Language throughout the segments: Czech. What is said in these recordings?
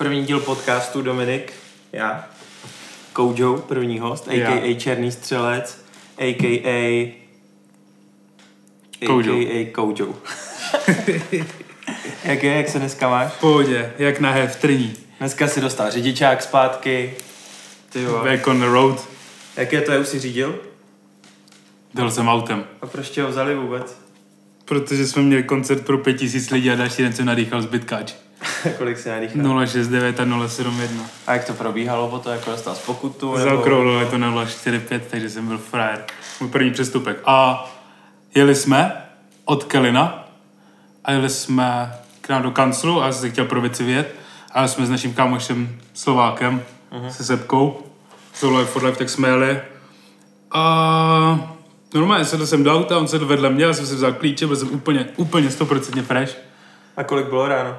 První díl podcastu Dominik, já, Koujo, první host, Já. a.k.a. Černý střelec, a.k.a. Koujo. a.k.a. Koujo. jak je, jak se dneska máš? V pohodě, jak na v trní. Dneska si dostal řidičák zpátky. Ty jo. Back on the road. Jak je to, už si řídil? Byl jsem autem. A proč tě ho vzali vůbec? Protože jsme měli koncert pro 5000 lidí a další den jsem nadýchal zbytkáč. Kolik si nadýchal? 069 a 071. A jak to probíhalo potom, jako dostal z pokutu? nebo- Zaokrouhlili to na 045, takže jsem byl frajer. Můj první přestupek. A jeli jsme od Kelina a jeli jsme k nám do kanclu a já jsem se chtěl pro věci vyjet. A jsme s naším kámošem Slovákem, uh-huh. se Sepkou, Solo Life for Life, tak jsme jeli. A normálně sedl jsem do auta, on sedl vedle mě, já jsem si vzal klíče, byl jsem úplně, úplně 100% fresh. A kolik bylo ráno?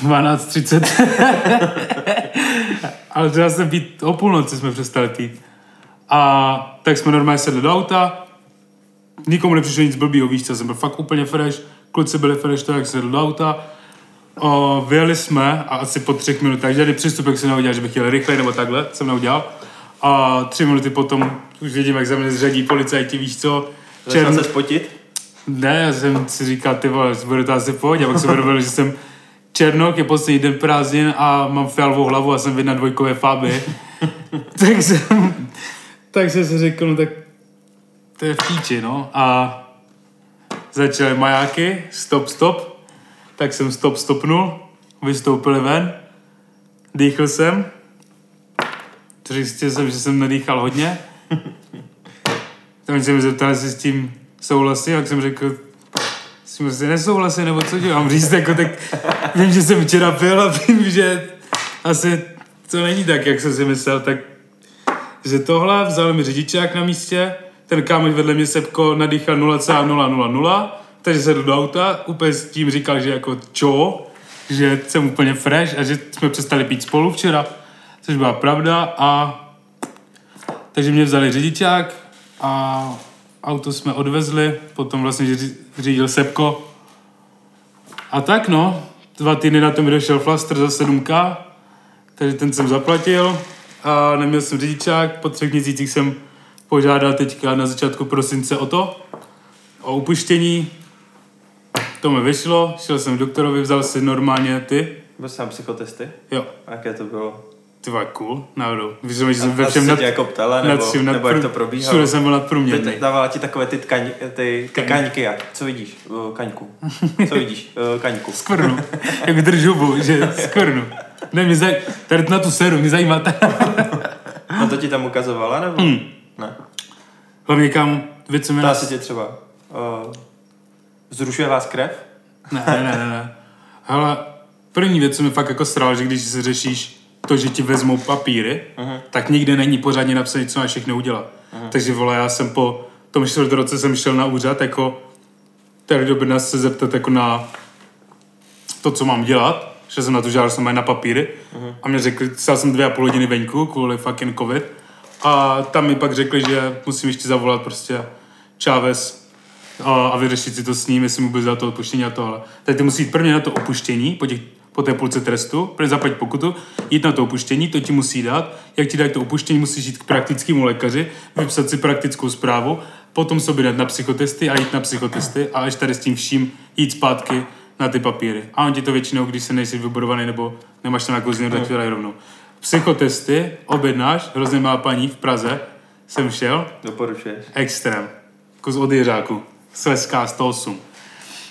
12.30. Ale třeba jsem pít o půlnoci jsme přestali pít. A tak jsme normálně sedli do auta, nikomu nepřišlo nic blbýho, víš co, jsem byl fakt úplně fresh, kluci byli fresh, tak sedl do auta. O, vyjeli jsme a asi po třech minutách, žádný přístupek jsem neudělal, že bych chtěl rychleji nebo takhle, jsem neudělal. A tři minuty potom už vidím, jak za mě zřadí policajti, víš co, Začal se spotit? ne, já jsem si říkal, ty vole, bude to asi v pohodě, a pak jsem uvědomil, že jsem černok, je poslední den prázdnin a mám fialovou hlavu a jsem v na dvojkové fáby. tak jsem, tak jsem si řekl, no tak to je v píči, no. A začaly majáky, stop, stop, tak jsem stop, stopnul, vystoupili ven, dýchl jsem, zjistil jsem, že jsem nadýchal hodně, tak oni se mi zeptali, jestli s tím souhlasím, jak jsem řekl, s tím asi nesouhlasím, nebo co dělám říct, jako tak vím, že jsem včera pil a vím, že asi to není tak, jak jsem si myslel, tak že tohle vzal mi řidičák na místě, ten kámoš vedle mě Sepko nadýchal 0,000, takže se do auta, úplně s tím říkal, že jako čo, že jsem úplně fresh a že jsme přestali pít spolu včera, což byla pravda a takže mě vzali řidičák a auto jsme odvezli, potom vlastně řídil Sepko. A tak no, dva týdny na to mi došel flaster za 7K, takže ten jsem zaplatil a neměl jsem řidičák, po třech měsících jsem požádal teďka na začátku prosince o to, o upuštění. To mi vyšlo, šel jsem k doktorovi, vzal si normálně ty, Byl jsem psychotesty? jo, A jaké to bylo? Ty vole, cool, náhodou. Víš, že jsem A ve všem se nad, jako ptala, nebo, vším nebo jak to probíhalo? Všude jsem byl nadprůměrný. Teď dávala ti takové ty, tkaň, ty, Kaň- kaňky, jak? Co vidíš? Kaňku. Co vidíš? Kaňku. Skvrnu. Jak držu hubu, že skvrnu. Ne, mě zaj... tady na tu seru, mě zajímá ta... No to ti tam ukazovala, nebo? Hmm. Ne. Hlavně kam, věc se To jmenuje... asi tě třeba... Uh, zrušuje vás krev? Ne, ne, ne, ne, ne. Hele, první věc, co mi fakt jako sral, že když se řešíš to, že ti vezmou papíry, uh-huh. tak nikde není pořádně napsané, co máš všechno udělat. Uh-huh. Takže vole, já jsem po tom čtvrt roce jsem šel na úřad, jako tady do Brna se zeptat jako na to, co mám dělat. Šel jsem na to, že jsem na papíry uh-huh. a mě řekli, stál jsem dvě a půl hodiny venku kvůli fucking covid a tam mi pak řekli, že musím ještě zavolat prostě Chávez a, a vyřešit si to s ním, jestli mu bude za to odpuštění a tohle. Tak ty musí jít prvně na to opuštění, po, těch, po té půlce trestu, prvně zaplatit pokutu, jít na to opuštění, to ti musí dát. Jak ti dají to opuštění, musíš jít k praktickému lékaři, vypsat si praktickou zprávu, potom sobě dát na psychotesty a jít na psychotesty a až tady s tím vším jít zpátky na ty papíry. A on ti to většinou, když se nejsi vybudovaný nebo nemáš tam nějakou změnu, tak ti dají rovnou. Psychotesty objednáš, hrozně má paní v Praze, jsem šel, Doporučuješ. Extrém. Kus od Jiřáku. Sleská 108.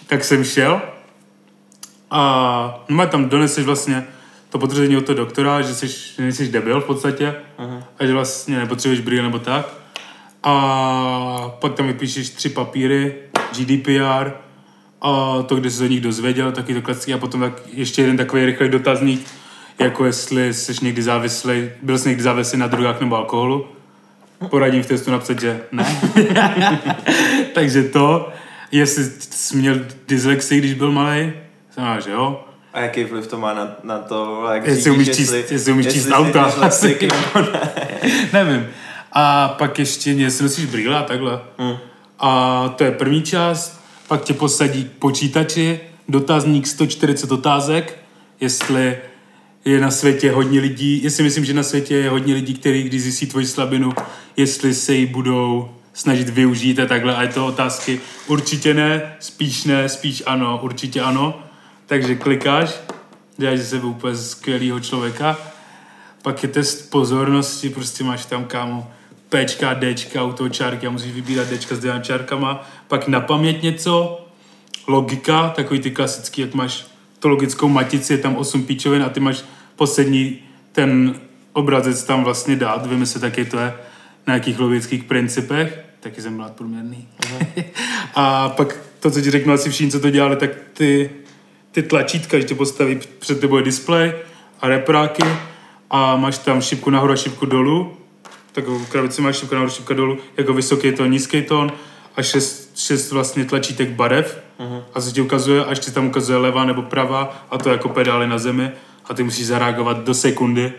Tak jsem šel a no tam doneseš vlastně to potvrzení od toho doktora, že, jsi, že nejsi debil v podstatě uh-huh. a že vlastně nepotřebuješ brýle nebo tak. A pak tam vypíšeš tři papíry, GDPR, a to, kde jsi o nich dozvěděl, taky to klasický, a potom tak ještě jeden takový rychlý dotazník, jako jestli jsi někdy závislý, byl jsi někdy závislý na drogách nebo alkoholu. Poradím v testu napsat, že ne. Takže to, jestli jsi měl dyslexii, když byl malý, znamená, že jo. A jaký vliv to má na, na to, jak Jestli řídíš, umíš číst- jestli umíš číst auta. Nevím. A pak ještě jestli nosíš brýle a takhle. Hmm. A to je první část. Pak tě posadí k počítači, dotazník 140 otázek, jestli je na světě hodně lidí, jestli myslím, že na světě je hodně lidí, kteří když zjistí tvoji slabinu, jestli se ji budou snažit využít a takhle. A je to otázky určitě ne, spíš ne, spíš ano, určitě ano. Takže klikáš, děláš ze sebe úplně skvělého člověka. Pak je test pozornosti, prostě máš tam kámo Pčka, Dčka, u toho čárky a musíš vybírat Dčka s dvěma čárkama. Pak na paměť něco, logika, takový ty klasický, jak máš tu logickou matici, je tam 8 píčovin a ty máš poslední ten obrazec tam vlastně dát, vymyslet, taky to je, na jakých logických principech, taky jsem byl průměrný. a pak to, co ti řeknu asi všichni, co to dělali, tak ty, ty tlačítka, že tě postaví před tebou je displej a repráky a máš tam šipku nahoru a šipku dolů, takovou krabici máš šipka nahoru, šipka dolů, jako vysoký tón, nízký tón a šest, šest vlastně tlačítek barev uh-huh. a se ti ukazuje a ještě tam ukazuje levá nebo pravá a to jako pedály na zemi a ty musíš zareagovat do sekundy.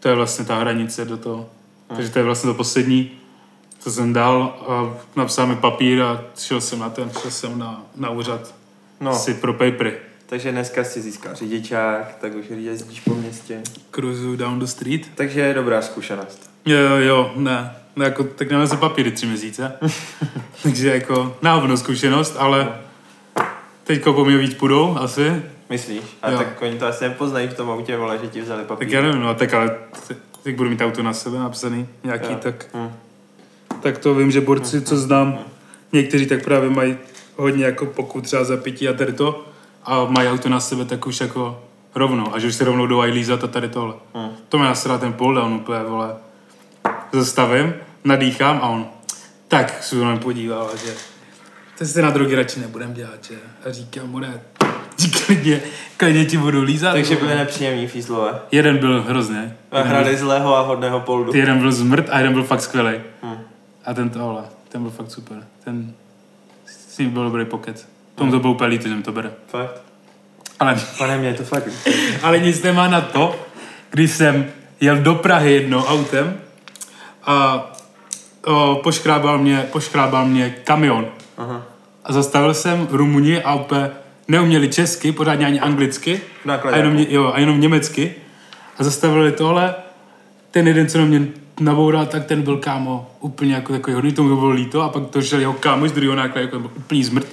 To je vlastně ta hranice do toho. Uh-huh. Takže to je vlastně to poslední, co jsem dal a napsal mi papír a šel jsem na ten, šel jsem na, na úřad no. si pro papery. Takže dneska si získal řidičák, tak už jezdíš po městě. Cruisu down the street. Takže je dobrá zkušenost. Jo, jo, jo, ne. No jako, tak nemáme se papíry tři měsíce. Takže jako náhodnou zkušenost, ale teďko po mě víc půjdou, asi. Myslíš? A jo. tak oni to asi nepoznají v tom autě, vole, že ti vzali papír. Tak já nevím, no tak ale teď budu mít auto na sebe napsaný nějaký, jo. tak, hmm. tak to vím, že borci, co znám, hmm. někteří tak právě mají hodně jako pokud třeba za pití a tady to a mají auto na sebe tak už jako rovnou a že už se rovnou jdou lízat a tady tohle. Hmm. To mě nasrá ten pull down úplně, vole. Zastavím, nadýchám a on, tak se na podíval, že to si na drogy radši nebudem dělat, že? A říkám mu, ne, klidně, klidně ti budu lízat. Takže byly nepříjemný fízlové. Jeden byl hrozně. A hrali zlého a hodného poldu. Ty jeden byl zmrt a jeden byl fakt skvělý. Hmm. A ten tohle, ten byl fakt super. Ten s ním byl dobrý pokec. Tomu to byl úplně líto, že mi to bere. Fakt? Ale, Pane mě, to fakt. ale nic nemá na to, když jsem jel do Prahy jednou autem a o, poškrábal, mě, poškrábal mě kamion. Aha. A zastavil jsem Rumuni a úplně neuměli česky, pořádně ani anglicky. A jenom, jo, a jenom německy. A zastavili tohle. Ten jeden, co na mě naboural, tak ten byl kámo úplně jako takový hodný, tomu bylo líto. A pak to šel jeho kámo z druhého nákladu, jako byl úplný zmrt.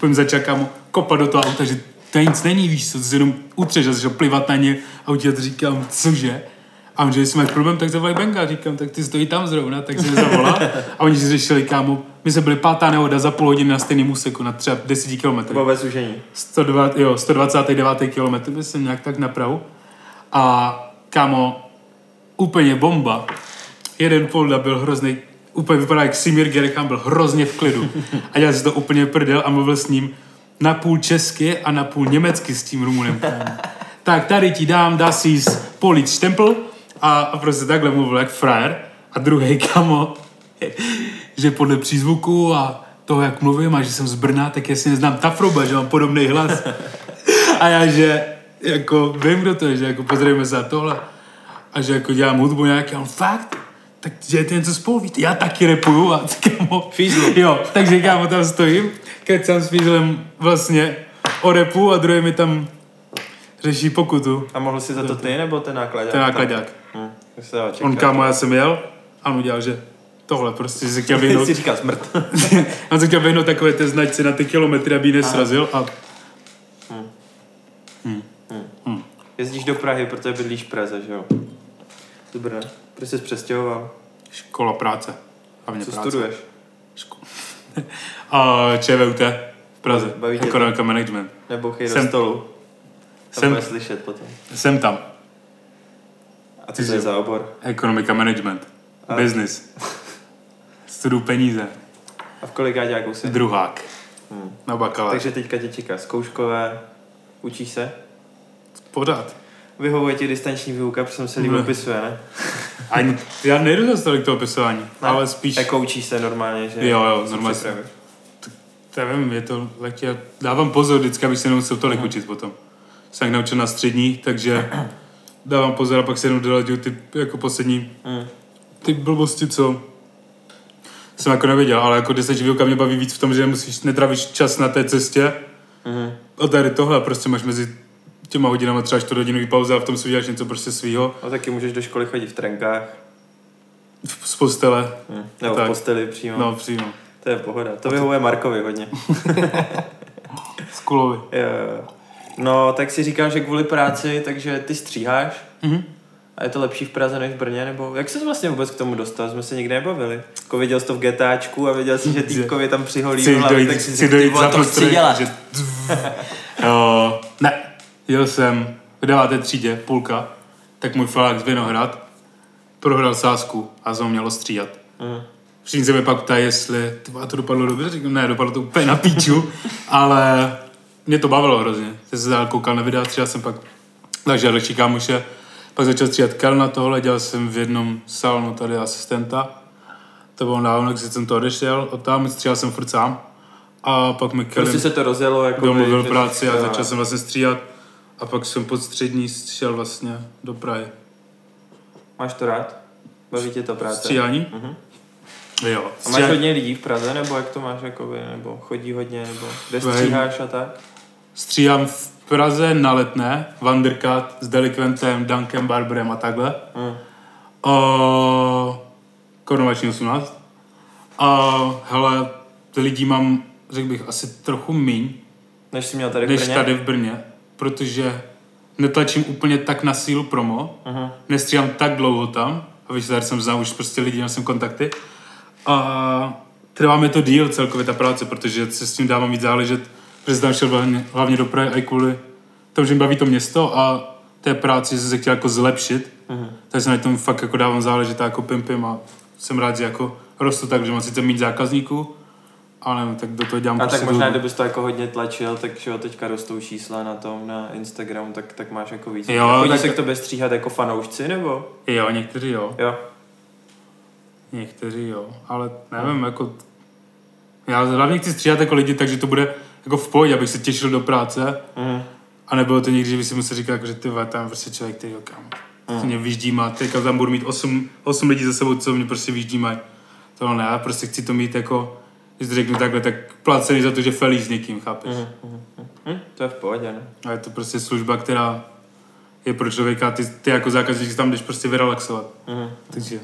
Potom začal kámo kopat do toho auta, že to nic není, víš co, to jenom utřeš a začal plivat na ně a to říkám, cože? A on, že jestli máš problém, tak zavolej Benga. Říkám, tak ty stojí tam zrovna, tak se zavolá. A oni si řešili, kámo, my jsme byli pátá nehoda za půl hodiny na stejném úseku, na třeba 10 km. Bylo bez užení. 102, jo, 129. km, jsem nějak tak napravu. A kámo, úplně bomba. Jeden polda byl hrozný, úplně vypadá jak Simir Gerekhan, byl hrozně v klidu. A já si to úplně prdel a mluvil s ním na půl česky a na půl německy s tím Rumunem. Tak tady ti dám, dá si polit štempel a, a prostě takhle mluvil jak frajer. A druhý kamo, že podle přízvuku a toho, jak mluvím a že jsem z Brna, tak jestli neznám Tafroba, že mám podobný hlas. A já, že jako vím, kdo to je, že jako pozrieme se na tohle. A že jako dělám hudbu nějaký, on fakt? Tak ty něco spolu víte, já taky repuju a kámo. Fízlu. Jo, takže kámo tam stojím, kecám s Fízlem vlastně o repu a druhý mi tam řeší pokutu. A mohl si za to ty nebo ten nákladák? Ten nákladák. Hm, on kámo, já jsem jel a on udělal, že tohle prostě si chtěl vyhnout. si říkal smrt. on se chtěl vyhnout takové té značce na ty kilometry, aby ji nesrazil a... Hmm. Hmm. Hmm. Hmm. Jezdíš do Prahy, protože bydlíš v Praze, že jo? Dobré. Proč jsi přestěhoval? Škola práce. Hlavně Co práce. studuješ? Ško... a ČVUT v Praze. Baví Economic Management. Nebo jsem... do stolu. Jsem, slyšet potom. Jsem tam. A co to je za obor? Ekonomika management. A... Business. Studuju peníze. A v kolikáťáku jsi? Druhák. Hmm. Na bakalář. Takže teďka tě čeká zkouškové. Učíš se? Pořád. Vyhovuje ti distanční výuka, protože jsem se líp opisuje, ne? Ani, já nejdu za k toho opisování, ne, ale spíš... Jako učíš se normálně, že? Jo, jo, normálně. To nevím, je to lehké. Dávám pozor vždycky, abych se nemusel tolik uh-huh. učit potom jsem naučil na střední, takže dávám pozor a pak se jenom dolaďuju ty jako poslední mm. ty blbosti, co jsem jako nevěděl, ale jako deset výuka mě baví víc v tom, že musíš, netravíš čas na té cestě mm. a tady tohle prostě máš mezi těma hodinama třeba čtvrthodinový pauza a v tom si uděláš něco prostě svýho No taky můžeš do školy chodit v trenkách. v- z postele. Hm. Nebo Tak. v posteli přímo. No, přímo. To je pohoda. To vyhovuje Markovi hodně. Z kulovy. Jo. No, tak si říkal, že kvůli práci, takže ty stříháš. Mhm. A je to lepší v Praze než v Brně? Nebo jak se vlastně vůbec k tomu dostal? Jsme se nikdy nebavili. Jako viděl jsi to v GTAčku a viděl jsi, že týpkovi tam přiholí hlavy, tak si řekl, to chci dělat. že... jo, ne, jel jsem v deváté třídě, půlka, tak můj falák z Vinohrad prohrál sázku a jsem ho měl ostříhat. Mhm. Všichni se mi pak ptají, jestli vole, to dopadlo dobře, říkám, ne, dopadlo to úplně na píču, ale mě to bavilo hrozně. Jsem se dál koukal na videa, stříhal jsem pak takže další kámoše, pak začal stříhat Kelna tohle, dělal jsem v jednom salonu tady asistenta. To bylo dávno, když jsem to odešel od tam, stříhal jsem furt sám. A pak mi Kelly Prostě se to rozjelo jako... domluvil práci a začal jsem vlastně stříhat. A pak jsem pod střední šel vlastně do Prahy. Máš to rád? Baví tě to práce? Stříhání? Mhm. Jo. A máš Stříhání. hodně lidí v Praze, nebo jak to máš, jakoby, nebo chodí hodně, nebo kde stříháš a tak? Stříhám v Praze na letné, Vanderkat s Delikventem, Dunkem Barberem a takhle. Mm. O, korunovační 18. A hele, lidí mám, řekl bych, asi trochu míň, Než jsi měl tady v než Brně? tady v Brně, protože netlačím úplně tak na sílu promo, Mhm. nestříhám tak dlouho tam, a víš, tady jsem znal už prostě lidi, měl jsem kontakty. A trvá mi to díl celkově ta práce, protože se s tím dávám víc záležet, protože jsem tam šel hlavně, hlavně do Prahy a i kvůli tomu, že mi baví to město a té práci jsem se chtěl jako zlepšit, Mhm. tak se na tom fakt jako dávám záležet a jako pimpim a jsem rád, že jako rostu tak, že mám sice mít zákazníků, ale tak do toho dělám A tak prostě možná, kdybys to jako hodně tlačil, tak že jo, teďka rostou čísla na tom, na Instagramu, tak, tak máš jako víc. Jo, Chodí tak- se k tobě stříhat jako fanoušci, nebo? Jo, někteří jo. Jo. Někteří jo, ale nevím, jako... Já hlavně chci stříhat jako lidi, takže to bude jako v pohodě, abych se těšil do práce. Mhm. A nebylo to někdy, že by si musel říkat, jako, že ty tam prostě člověk, který ho kam. To mě vyždímá, teďka tam budu mít 8, 8 lidí za sebou, co mě prostě vyždímají. To ne, já prostě chci to mít jako, když to řeknu takhle, tak placený za to, že felí s někým, chápeš? Hm, to je v pohodě, ne? A je to prostě služba, která je pro člověka, ty, ty jako zákazník tam jdeš prostě vyrelaxovat. Mhm. Takže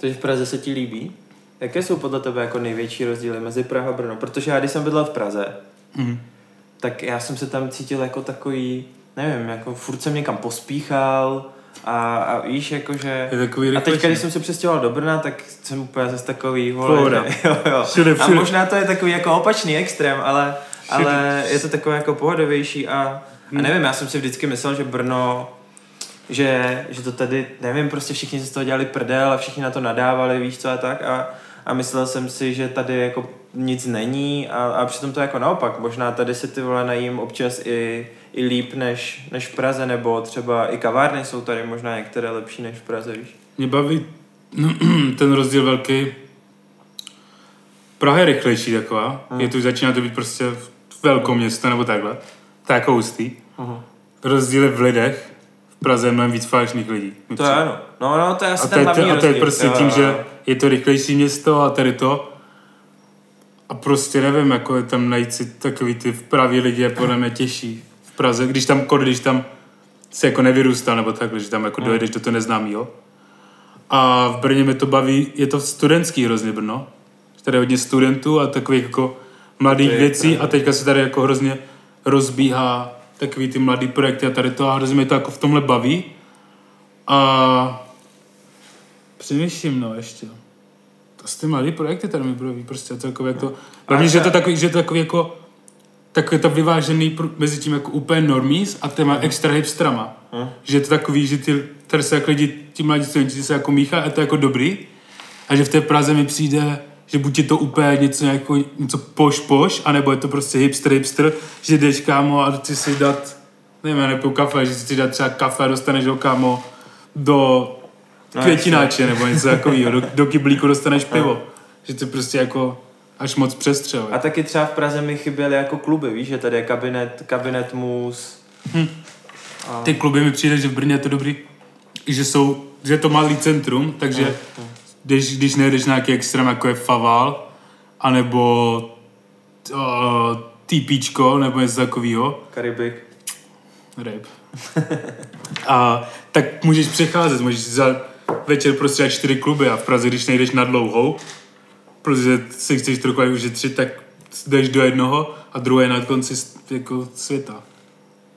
Takže v Praze se ti líbí? Jaké jsou podle tebe jako největší rozdíly mezi Praha a Brno? Protože já, když jsem bydlel v Praze, Mhm. tak já jsem se tam cítil jako takový, nevím, jako furt jsem někam pospíchal a, a víš, jakože... je takový A rychlejší. když jsem se přestěhoval do Brna, tak jsem úplně zase takový, vole, že- jo, jo. Všude, A všude. možná to je takový jako opačný extrém, ale, Všude. ale je to takové jako pohodovější a, a Hmm. nevím, já jsem si vždycky myslel, že Brno, že, že to tady, nevím, prostě všichni si z toho dělali prdel a všichni na to nadávali, víš co a tak a, a myslel jsem si, že tady jako nic není a, a přitom to je jako naopak, možná tady se ty vole najím občas i, i líp než, než v Praze, nebo třeba i kavárny jsou tady možná některé lepší než v Praze, víš? Mě baví ten rozdíl velký. Praha je rychlejší taková. Hmm. Je to, začíná to být prostě velké město nebo takhle. Je jako hustý. Mhm. Rozdíl je v lidech. V Praze je mnohem víc falešných lidí. To je ano. No, no, to je asi a to ten je, hlavní a to je prostě Jo, tím, jo, že je to rychlejší město a tady to. A prostě nevím, jako je tam najít si takový ty pravý lidi je podle mě těžší Praze, když tam, když tam se jako nevyrůstal nebo takhle, že tam jako Hmm. dojedeš do toho neznámýho. A v Brně mi to baví, je to studentský hrozně Brno. Tady je hodně studentů a takových jako mladých To věcí a teďka se tady jako hrozně rozbíhá takový ty mladý projekty a tady to a hrozně mě to jako v tomhle baví. A přemýšlím, no ještě. To z ty mladý projekty tady mi baví, prostě celkově to. Hlavně, že to takový, že to takový jako takový to vyvážený pr- mezi tím jako úplně normies a těma extra hipstrama. Hm. Že je to takový, že ty, tady se jako lidi, ti mladí studenti se jako míchá a to je jako dobrý. A že v té Praze mi přijde, že buď je to úplně něco, jako, něco poš poš, anebo je to prostě hipster hipster, že jdeš kámo a chci si dát, nevím, já nepiju kafe, že si chci dát třeba kafe a dostaneš ho kámo do No, květináče nebo něco takového, do, do kyblíku dostaneš pivo. Že to prostě jako až moc přestřel. A taky třeba v Praze mi chyběly jako kluby, víš, že tady je kabinet, kabinet mus. A... Ty kluby mi přijde, že v Brně je to dobrý, že jsou, že je to malý centrum, takže Mm, když, když nejdeš na nějaký extrém, jako je Faval, anebo uh, týpíčko nebo něco takového. Karibik. Ryb. a tak můžeš přecházet, můžeš za večer prostě čtyři kluby a v Praze, když nejdeš na dlouhou, protože si chceš trochu ušetřit, tak jdeš do jednoho a druhé na konci jako světa.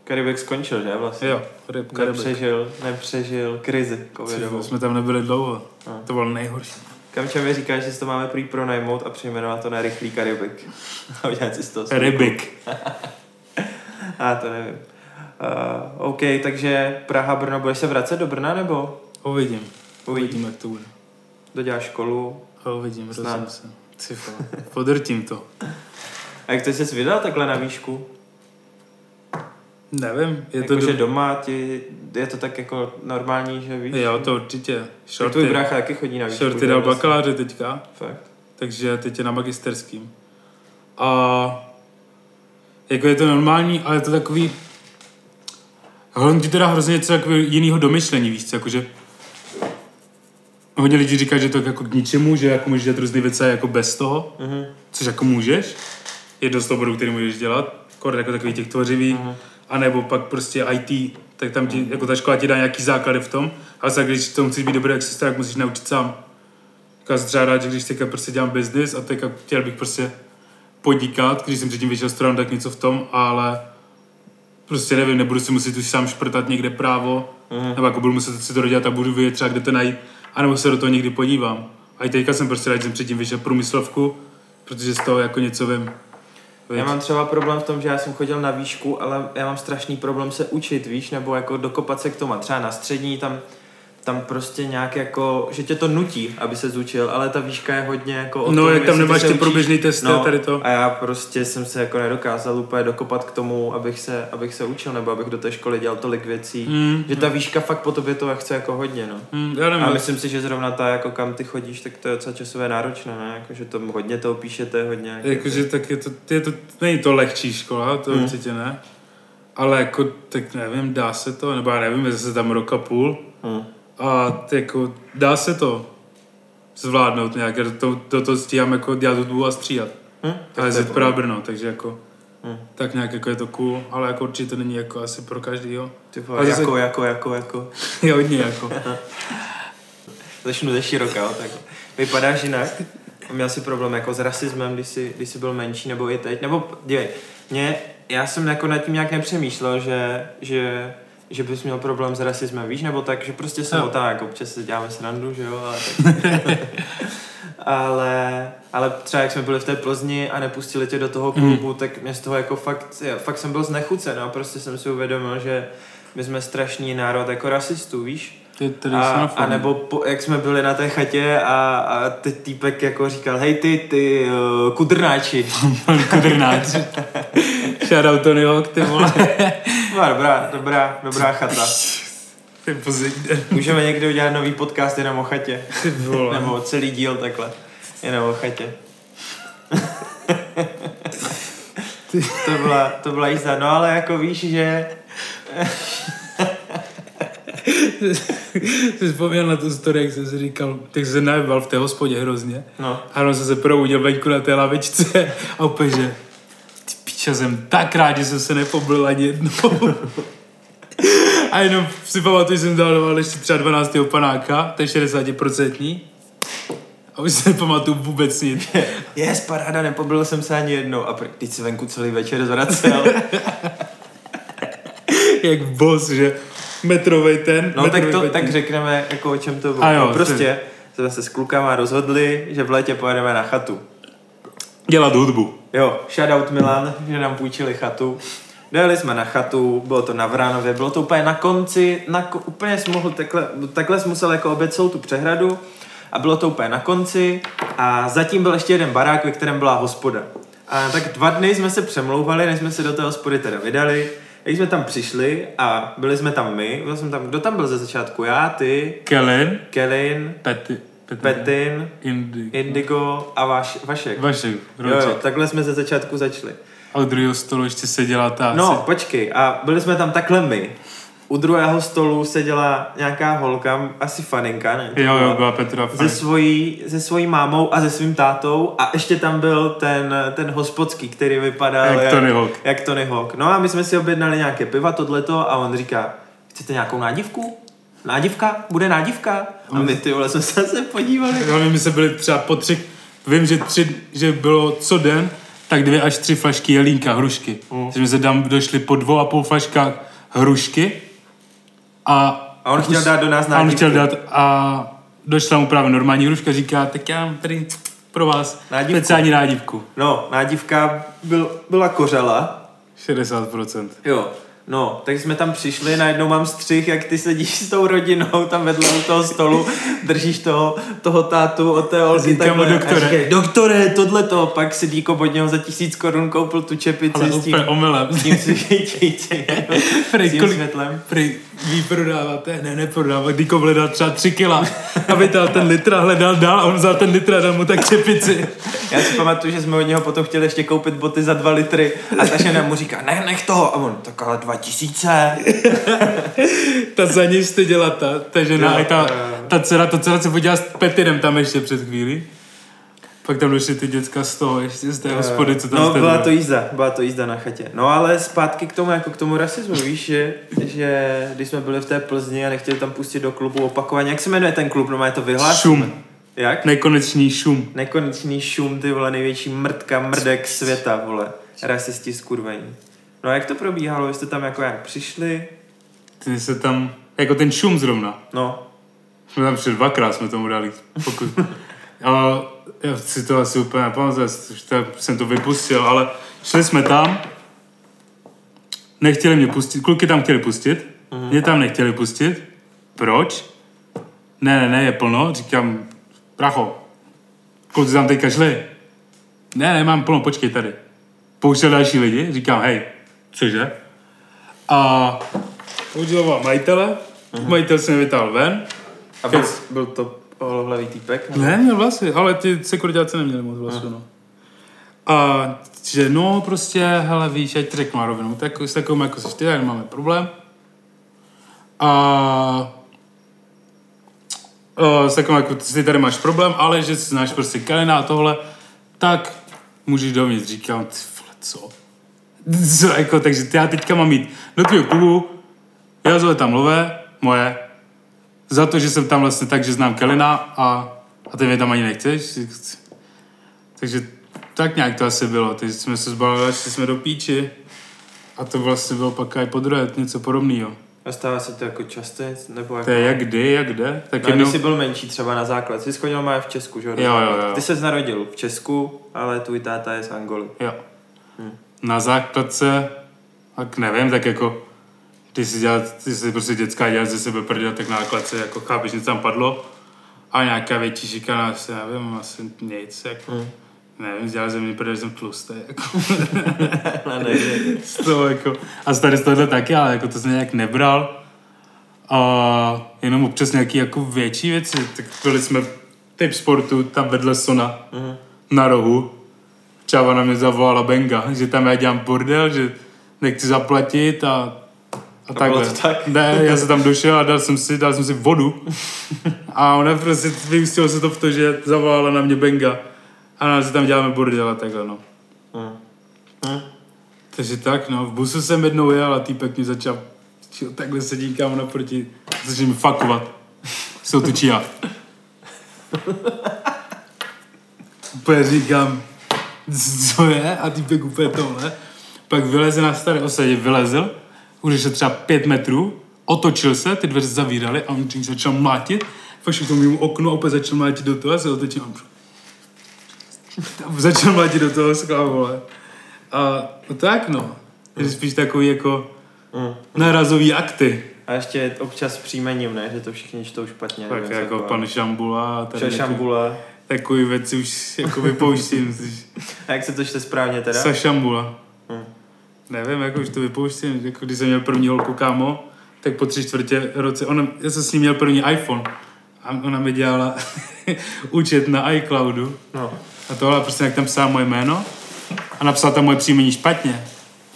Karibik skončil, že vlastně? Jo, ryb, Karibik. Nepřežil, nepřežil krizi covidovou. Jsme tam nebyli dlouho. No. To bylo nejhorší. Kamča mi říká, že si to máme prý pronajmout a přejmenovat to na rychlý Karibik. A udělat si z toho Rybik. A to nevím. Uh, OK, takže Praha, Brno, budeš se vracet do Brna nebo Uvidím. Uvidím. Uvidím, jak to bude. doděláš školu? Uvidím, Snad. rozumím se. Ty vole, Podrtím to. A jak ty jsi vydal takhle na výšku? Nevím, je Je to... jako, že do... doma ti, je to tak jako normální, že víš? Jo, to určitě. Tak tvůj Shorty, brácha taky chodí na výšku. shorty dal bakaláře teďka, Fakt. takže teď je na magisterským. A jako je to normální, ale je to takový... On ti teda hrozně něco jako jiného domyšlení, víš co, jakože... Hodně lidí říká, že to jako k ničemu, že jako můžeš dělat různé věci jako bez toho, Mhm. což jako můžeš. Je dost oborů, který můžeš dělat, kor jako takový těch tvořivých, Mhm. a nebo pak prostě IT, tak tam ti, jako ta škola ti dá nějaký základy v tom, ale tak když v tom chceš být dobrý, jak se tak musíš naučit sám. Jako třeba rád, že když teďka prostě dělám business a teďka chtěl bych prostě podnikat, když jsem předtím vyšel stran, tak něco v tom, ale prostě nevím, nebudu si muset už sám šprtat někde právo, Mhm. nebo jako budu muset si to dodělat a budu vědět třeba, kde to najít, anebo se do toho někdy podívám. A i teďka jsem prostě rád, že jsem předtím vyšel průmyslovku, protože z toho jako něco vím. Já Víš? mám třeba problém v tom, že já jsem chodil na výšku, ale já mám strašný problém se učit, víš, nebo jako dokopat se k tomu. A třeba na střední tam, tam prostě nějak jako, že tě to nutí, aby se zučil, ale ta výška je hodně jako o No, tom, jak tam nemáš ty průběžný testy a tady to. A já prostě jsem se jako nedokázal úplně dokopat k tomu, abych se, abych se učil, nebo abych do té školy dělal tolik věcí. Mm, Že ta výška fakt po tobě to chce jako hodně, no. mm, já nevím, A myslím si, že zrovna ta, jako kam ty chodíš, tak to je docela časové náročné, ne? Jako, že to hodně toho píšete, hodně. Jakože tak je to, je to, není to lehčí škola, to Hmm. určitě ne. Ale jako, tak nevím, dá se to, nebo já nevím, jestli se tam rok a půl. Hm. A jako, dá se to zvládnout nějak, to, to, to stíhám jako dělat hudbu a stříhat. Hm? Ale je pro Brno, takže jako, Hm. tak nějak jako je to cool, ale jako určitě to není jako asi pro každýho. Ty A vole, zase- jako, jako, jako, jako. Je hodně jako. Začnu ze široka, jo, tak vypadáš jinak. Měl jsi problém jako s rasismem, když jsi, když jsi byl menší, nebo i teď? Nebo, dívej, mě, já jsem jako nad tím nějak nepřemýšlel, že, že, že bys měl problém s rasismem, víš? Nebo tak, že prostě jsem Jo. oták, občas se děláme srandu, že jo, ale tak. ale, ale třeba jak jsme byli v té Plzni a nepustili tě do toho klubu, mm. tak mě z toho jako fakt, fakt jsem byl znechucen, no, prostě jsem si uvědomil, že my jsme strašný národ jako rasistů, víš? Tady A, a nebo po, jak jsme byli na té chatě a, a teď týpek jako říkal, hej ty, ty uh, kudrnáči. Kudrnáč. Shoutout Tony Hawk, ty vole. No, dobrá, dobrá, dobrá chata. Můžeme někdy udělat nový podcast jenom o chatě. Nebo celý díl takhle. Jenom o chatě. to, byla, to byla jízda. No ale jako víš, že... Jsi vzpomněl na tu story, jak jsem si říkal, tak se najebal v té hospodě hrozně. No, A on se se proudil venku na té lavičce a úplně, že ty piča, jsem tak rád, že jsem se nepoblil ani jednou. a jenom si pamatuju, že jsem dal ještě třeba 12. panáka, to je 60%. A už se nepamatuju vůbec nic. je paráda, nepobil jsem se ani jednou. A pr- teď si venku celý večer zvracel. Jak boss, že metrovej ten. No tak metrovej to, beton. tak řekneme, jako o čem to bylo. A jo, no, prostě jsme se s klukama rozhodli, že v létě pojedeme na chatu. Dělat hudbu. Jo, shoutout Milan, že nám půjčili chatu. Dojeli jsme na chatu, bylo to na Vránově, bylo to úplně na konci, na, úplně jsi mohl takhle, takhle jsi musel jako obět celou tu přehradu a bylo to úplně na konci a zatím byl ještě jeden barák, ve kterém byla hospoda. A tak dva dny jsme se přemlouvali, než jsme se do té hospody teda vydali. Jak jsme tam přišli a byli jsme tam my, byl jsem tam, kdo tam byl ze začátku? Já, ty, Kelin, Pety, Pety, Petin, Indy, Indigo a Vaš, Vašek. Vašek, Jo, jo, takhle jsme ze začátku začali. A u druhého stolu ještě seděla ta... No, počkej, a byli jsme tam takhle my. u druhého stolu seděla nějaká holka, asi faninka, ne? Jo, jo, byla Petra se fajn. svojí, se svojí mámou a se svým tátou a ještě tam byl ten, ten hospodský, který vypadal Jak Tony Hawk. jak Tony Hawk. No a my jsme si objednali nějaké piva, tohleto a on říká, chcete nějakou nádivku? Nádivka? Bude nádivka? A my ty vole jsme se zase podívali. Hlavně my se byli třeba po tři, vím, že, tři, že bylo co den, tak dvě až tři flašky jelínka, hrušky. Mm. Takže jsme se tam došli po dvou a půl flaškách hrušky a, A on chtěl dát do nás a on nádivku. chtěl dát a došla mu právě normální hruška, říká, tak já mám tady pro vás Nádivku. speciální nádivku. No, nádivka byl, byla kořela. 60%. Jo. No, tak jsme tam přišli, najednou mám střih, jak ty sedíš s tou rodinou tam vedle u toho stolu, držíš toho, toho tátu od té mu, takhle. doktore. A říkají, doktore, tohle to. Pak si díko pod něho za tisíc korun koupil tu čepici Ale s tím, omylem. s tím, Prej, s tím kolik- světlem. Prý, vy prodáváte, ne, neprodává, Dýko hledal třeba 3 kila, aby dal ten litr a hledal dál a on vzal ten litr a dal mu tak čepici. Já si pamatuju, že jsme od něho potom chtěli ještě koupit boty za dva litry a ta žena mu říká, ne, nech toho. A on, tak ale dva tisíce. Ta za něj styděla ta, ta žena, Jo, a ta, ta dcera, to dcera se podívala s Petinem tam ještě před chvíli. Pak tam došly ty děcka z toho, ještě z té hospody, co tam No, byla to jízda, byla to jízda na chatě. No ale zpátky k tomu, jako k tomu rasismu, víš, že, že když jsme byli v té Plzni a nechtěli tam pustit do klubu opakovaně, jak se jmenuje ten klub, no má je to vyhlášeno. Šum. Jak? Nekonečný šum. Nekonečný šum, ty vole, největší mrtka, mrdek světa, vole. Rasisti skurvení. No a jak to probíhalo? Vy jste tam jako jak přišli? Ty se tam, jako ten šum zrovna. No, Jsme tam přišli dvakrát, jsme tomu dali. Pokud. A já si to asi úplně nepamatuju, jsem to vypustil, ale šli jsme tam, nechtěli mě pustit, kluky tam chtěli pustit, Mhm. mě tam nechtěli pustit. Proč? Ne, ne, ne, je plno. Říkám, pracho, kluci tam teďka šli. Ne, ne, mám plno, počkej tady. Pouštěl další lidi, říkám, hej, cože? A použil majitele, Mhm. majitel se mě vytáhl ven, a byl, byl to holohlavý týpek? ne, měl vlasy, ale ty sekuritáci neměli moc vlasů, no. A že no, prostě, hele, víš, ať ti řeknu na rovinu, tak s takovým jako seš ty, tak nemáme problém. A o, s takovým jako ty tady máš problém, ale že znáš prostě Kalina a tohle, tak můžeš dovnitř. Říkám, ty vole, co? Co, jako, takže já teďka mám jít do tvého klubu, já zove tam lové, moje, za to, že jsem tam vlastně tak, že znám Kelina a, a ty mě tam ani nechceš. Takže tak nějak to asi bylo. Takže jsme se zbavili, šli jsme do píči a to vlastně bylo pak i po druhé něco podobného. A stává se to jako často, nebo jako... To je jak kdy, jak kde. Tak No, jednou, když jsi byl menší třeba na základ, jsi schodil má v Česku, že Jo, jo, jo. Ty se narodil v Česku, ale tvůj táta je z Angoly. jo. Na základce, tak nevím, tak jako ty si dělal, ty si prostě dětská dělat ze sebe prdel, tak na základce, jako chápeš, něco tam padlo a nějaká větší šikana, asi nevím, asi nic, jako, Hmm. nevím, dělal ze mě prdel, že jsem tlustý, jako. Nejde. z toho jako, a tady z tohohle taky, ale jako to jsem nějak nebral. A jenom občas nějaký jako větší věci. Tak byli jsme typ sportu, tam vedle Sona, Mhm. na rohu. Čáva na mě zavolala Benga, že tam já dělám bordel, že nechci zaplatit a, a takhle. to tak? Ne, já jsem tam došel a dal jsem si, dal jsem si vodu. A ona prostě vyústilo se to v to, že zavolala na mě Benga. A nás tam děláme bordel a takhle, no. Mhm. Mhm. Takže tak, no, v busu jsem jednou jel a týpek mi začal, začal takhle sedí kámo naproti, začal mi fakovat. Jsou tu čia. úplně říkám, co je? A týpek úplně tohle. Pak vyleze na staré osadě, vylezl, už šel třeba pět metrů, otočil se, ty dveře zavíraly a on tím začal mlátit. Pak šel k tomu mému oknu a opět začal mlátit do toho a se otočil. začal mlátit do toho skla, vole. A no tak no. Takže spíš takový jako Mhm. narazový akty. A ještě občas s příjmením, ne? Že to všichni čtou špatně. Tak nevím, jako pan Šambula a tady Šašambula. Takový věci už jako vypouštím. A jak se to čte správně teda? Sašambula. Hm. Nevím, jako už to vypouštím. Jako když jsem měl první holku kámo, tak po tři čtvrtě roce, ona, já jsem s ní měl první iPhone a ona mi dělala účet na iCloudu No. a tohle prostě jak tam psala moje jméno a napsala tam moje příjmení špatně.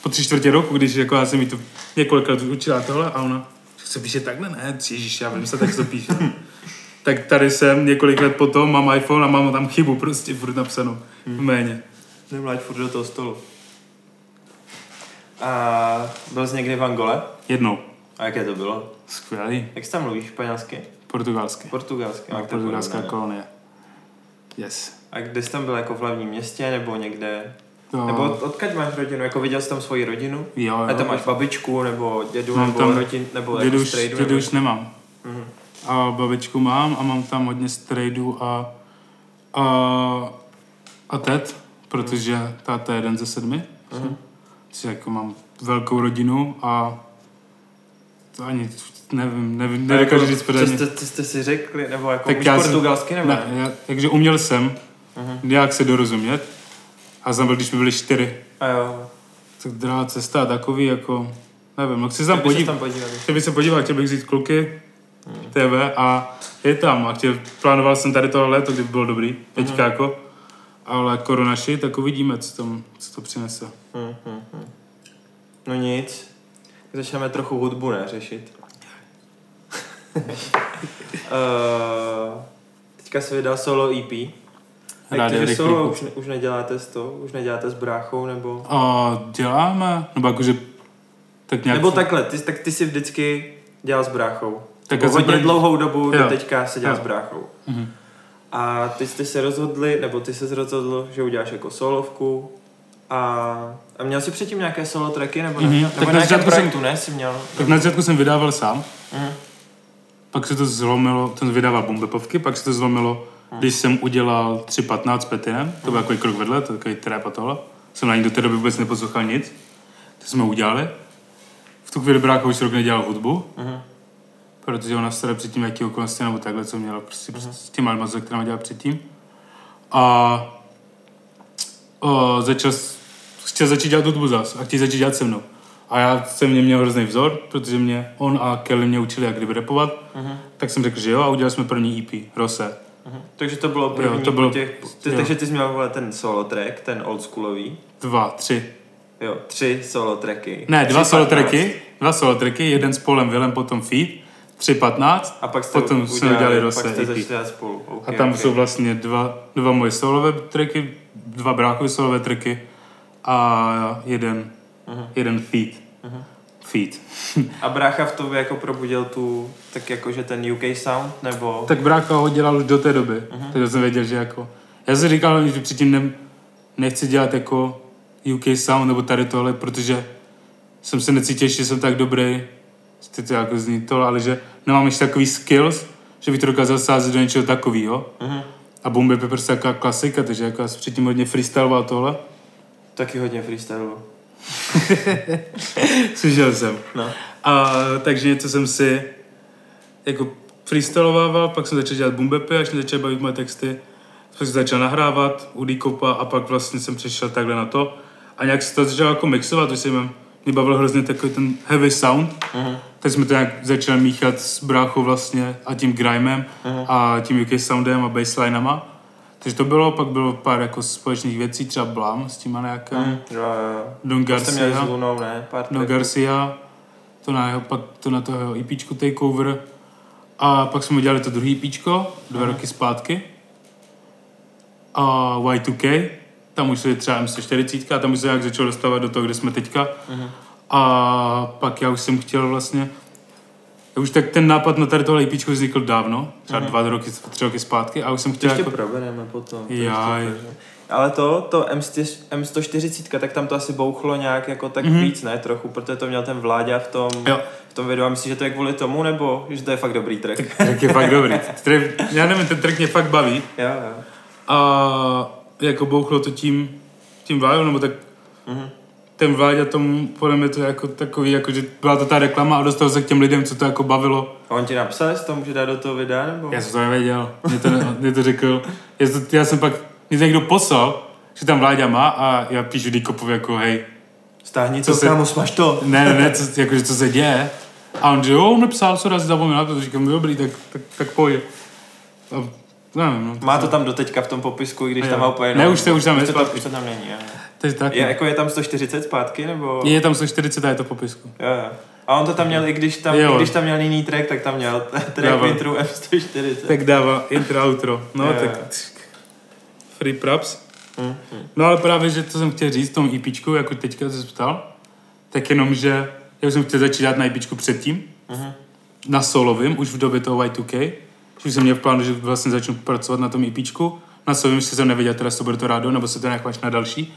Po tři čtvrtě roku, když jako já jsem jí to několik let už učila tohle a ona se píše takhle? Ne, ježiš, já vím se, tak se to píše. Tak tady jsem několik let potom, mám iPhone a mám tam chybu prostě furt napsanou v méně. Nemláď furt do toho stolu. A byl jsi někdy v Angole? Jednou. A jaké to bylo? Skvělý. Jak tam mluvíš? Španělsky? Portugalsky. Portugalsky. A to je portugalská kolonie. Yes. A kde jsi tam byl jako v hlavním městě nebo někde? To... Nebo od, odkud máš rodinu? Jako viděl jsi tam svoji rodinu? Jo, A jo. tam máš babičku nebo dědu Mám nebo tam rodin nebo Dědu jako strejdu? dědu už nemám. Mhm. A babičku mám a mám tam hodně strejdů a, a, a tet, protože táta je jeden ze sedmi. Mhm. Takže jako mám velkou rodinu a to ani nevím, nevím, A nedokážu jako, říct co pořádně. jste, co jste si řekli? Nebo jako Tak já portugalsky nebo Ne, já, takže uměl jsem Mhm. nějak se dorozumět a jsem byl, když mi byli čtyři. A jo. Tak druhá cesta takový jako, nevím, no chci se tam podívat. tam podívat. Chtěl bych se podívat, chtěl bych vzít kluky, TV a je tam. A chtěl, plánoval jsem tady tohle léto, kdyby bylo dobrý, teďka jako. Ale korona shit, tak uvidíme, co, tam, co to přinese. Hm, hm, hm. No nic. Začneme trochu hudbu, ne, řešit. uh, teďka se vydal solo EP. Jak Rádio to, že rychlíku. solo už, ne, už neděláte s to? Už neděláte s bráchou, nebo... A děláme, nebo jakože tak nějak... Nebo takhle, ty, tak ty si vždycky dělal s bráchou. Tak já jsem hodně dlouhou dobu, Jo. do teďka se dělal Jo. s bráchou. Mhm. A ty jste se rozhodli, nebo ty se rozhodl, že uděláš jako solovku. A, a měl jsi předtím nějaké solo tracky, nebo, Mhm. neměl? Tak nebo na začátku jsem- projektu, ne? Jsi měl? Tak na začátku jsem vydával sám, Mhm. pak se to zlomilo, ten vydával bombepovky, pak se to zlomilo, když jsem udělal 3.15 s Petinem, to byl takový krok vedle, to takový trap a tohle. Jsem na ní do té doby vůbec neposlouchal nic, to jsme udělali. V tu chvíli brácha už rok nedělal hudbu, Mhm. Protože ona stará předtím jaký okolnosti nebo takhle, co měla prostě uh-huh. s tím Almazo, která dělala předtím. A o, začal, chtěl začít dělat hudbu zas a chtěl začít dělat se mnou. A já jsem mě měl hrozný vzor, protože mě on a Kelly mě učili, jak kdyby rapovat. Mhm. Tak jsem řekl, že jo a udělali jsme první EP, Rose. Mhm. Takže to bylo první Jo, to bylo- těch, ty, jo. takže ty jsi měl ten solo track, ten oldschoolový. Dva, tři. Jo, tři solo tracky. Ne, dva Tři solo tracky, dva solo tracky, jeden s Polem Willem, potom feed, tři patnáct, A pak jste potom jsme udělali Rose dělat spolu. A Okay, tam okay. jsou vlastně dva, dva moje solové tracky, dva bráchové solové tracky a jeden, Mhm. jeden feed. Feed. A brácha v tobě jako probudil tu, tak jakože ten UK sound, nebo... tak brácha ho dělal už do té doby, takže jsem věděl, že jako... Já jsem říkal, že předtím ne, nechci dělat jako UK sound nebo tady tohle, protože jsem se necítil, že jsem tak dobrý, ty to jako zní to, ale že nemám ještě takový skills, že bych to dokázal sázet do něčeho takového. Mhm. A Boom Bap je prostě taková klasika, takže jako já jsem předtím hodně freestyloval tohle. Taky hodně freestylu. Slyšel jsem. No. A takže něco jsem si jako freestylovával, pak jsem začal dělat bumbepy, až mě začaly bavit moje texty. Pak jsem začal nahrávat u a pak vlastně jsem přešel takhle na to. A nějak se to začalo jako mixovat, už jsem mě bavil hrozně takový ten heavy sound. Mhm. Tak jsme to nějak začali míchat s bráchou vlastně a tím grimem Mhm. a tím UK soundem a basslinama. Takže to bylo, pak bylo pár jako společných věcí, třeba Blam s tím nějakým. Mhm. Jo, jo, jo. Don Garcia. Lunou, ne? Pár tracků. Garcia, to na jeho, pak to na toho jeho EPčku Takeover. A pak jsme udělali to druhý EPčko, dva roky zpátky. A Y2K, tam už je třeba MC40 a tam už se nějak začal dostávat do toho, kde jsme teďka. Mhm. A pak já už jsem chtěl vlastně, já už tak ten nápad na tady tohle EPčko vznikl dávno, třeba dva roky, tři roky zpátky a už jsem To chtěl ještě jako, probereme potom. to Jaj. ještě probereme. Ale to, to M100, M140, tak tam to asi bouchlo nějak jako tak Mhm. víc, ne? Trochu, protože to měl ten Vláďa v tom, Jo. v tom videu. A myslíš, že to je kvůli tomu, nebo že to je fakt dobrý track? track je fakt dobrý. Já nevím, ten track mě fakt baví. jo, jo. A jako bouchlo to tím, tím Vláďou, nebo tak Mhm. Ten Vláďa tomu, podle mě to jako takový, jako že byla to ta reklama a dostal se k těm lidem, co to jako bavilo. A on ti napsal, jestli to může dát do toho videa, nebo? Já jsem to nevěděl, mě to, ne- mě to řekl. Já, to, já jsem pak, mě to někdo poslal, že tam Vláďa má a já píšu Dikopovi jako hej, Stáhni Co to, se- kámo, smaž to. ne, ne, ne, co, jako, že co se děje. A on, že jo, on napsal, co raz zapomněl to, říkám, dobrý, tak, tak, tak pojď. A Nevím, no, Má to tam doteďka v tom popisku, i když Jo. tam má úplně... Ne, už to- už tam je už to, zpátky. už to tam není, jo. To je tak. Je, jako je tam 140 zpátky, nebo... Je tam 140 a je to popisku. Jo, jo. A on to tam měl, i když tam, Jo. i když tam měl jiný track, tak tam měl track Dával. intro M140. Tak dává intro, outro. No, Jo, tak free props. Hm, No ale právě, že to jsem chtěl říct v tom EPčku, jako teďka se ptal, tak jenom, že já jsem chtěl začít dát na EPčku předtím, Mhm. na solovým, už v době toho Y2K, že už jsem měl v plánu, že vlastně začnu pracovat na tom EPčku. Na solovým ještě jsem nevěděl, teda to bude to rádo, nebo se to nějak na další.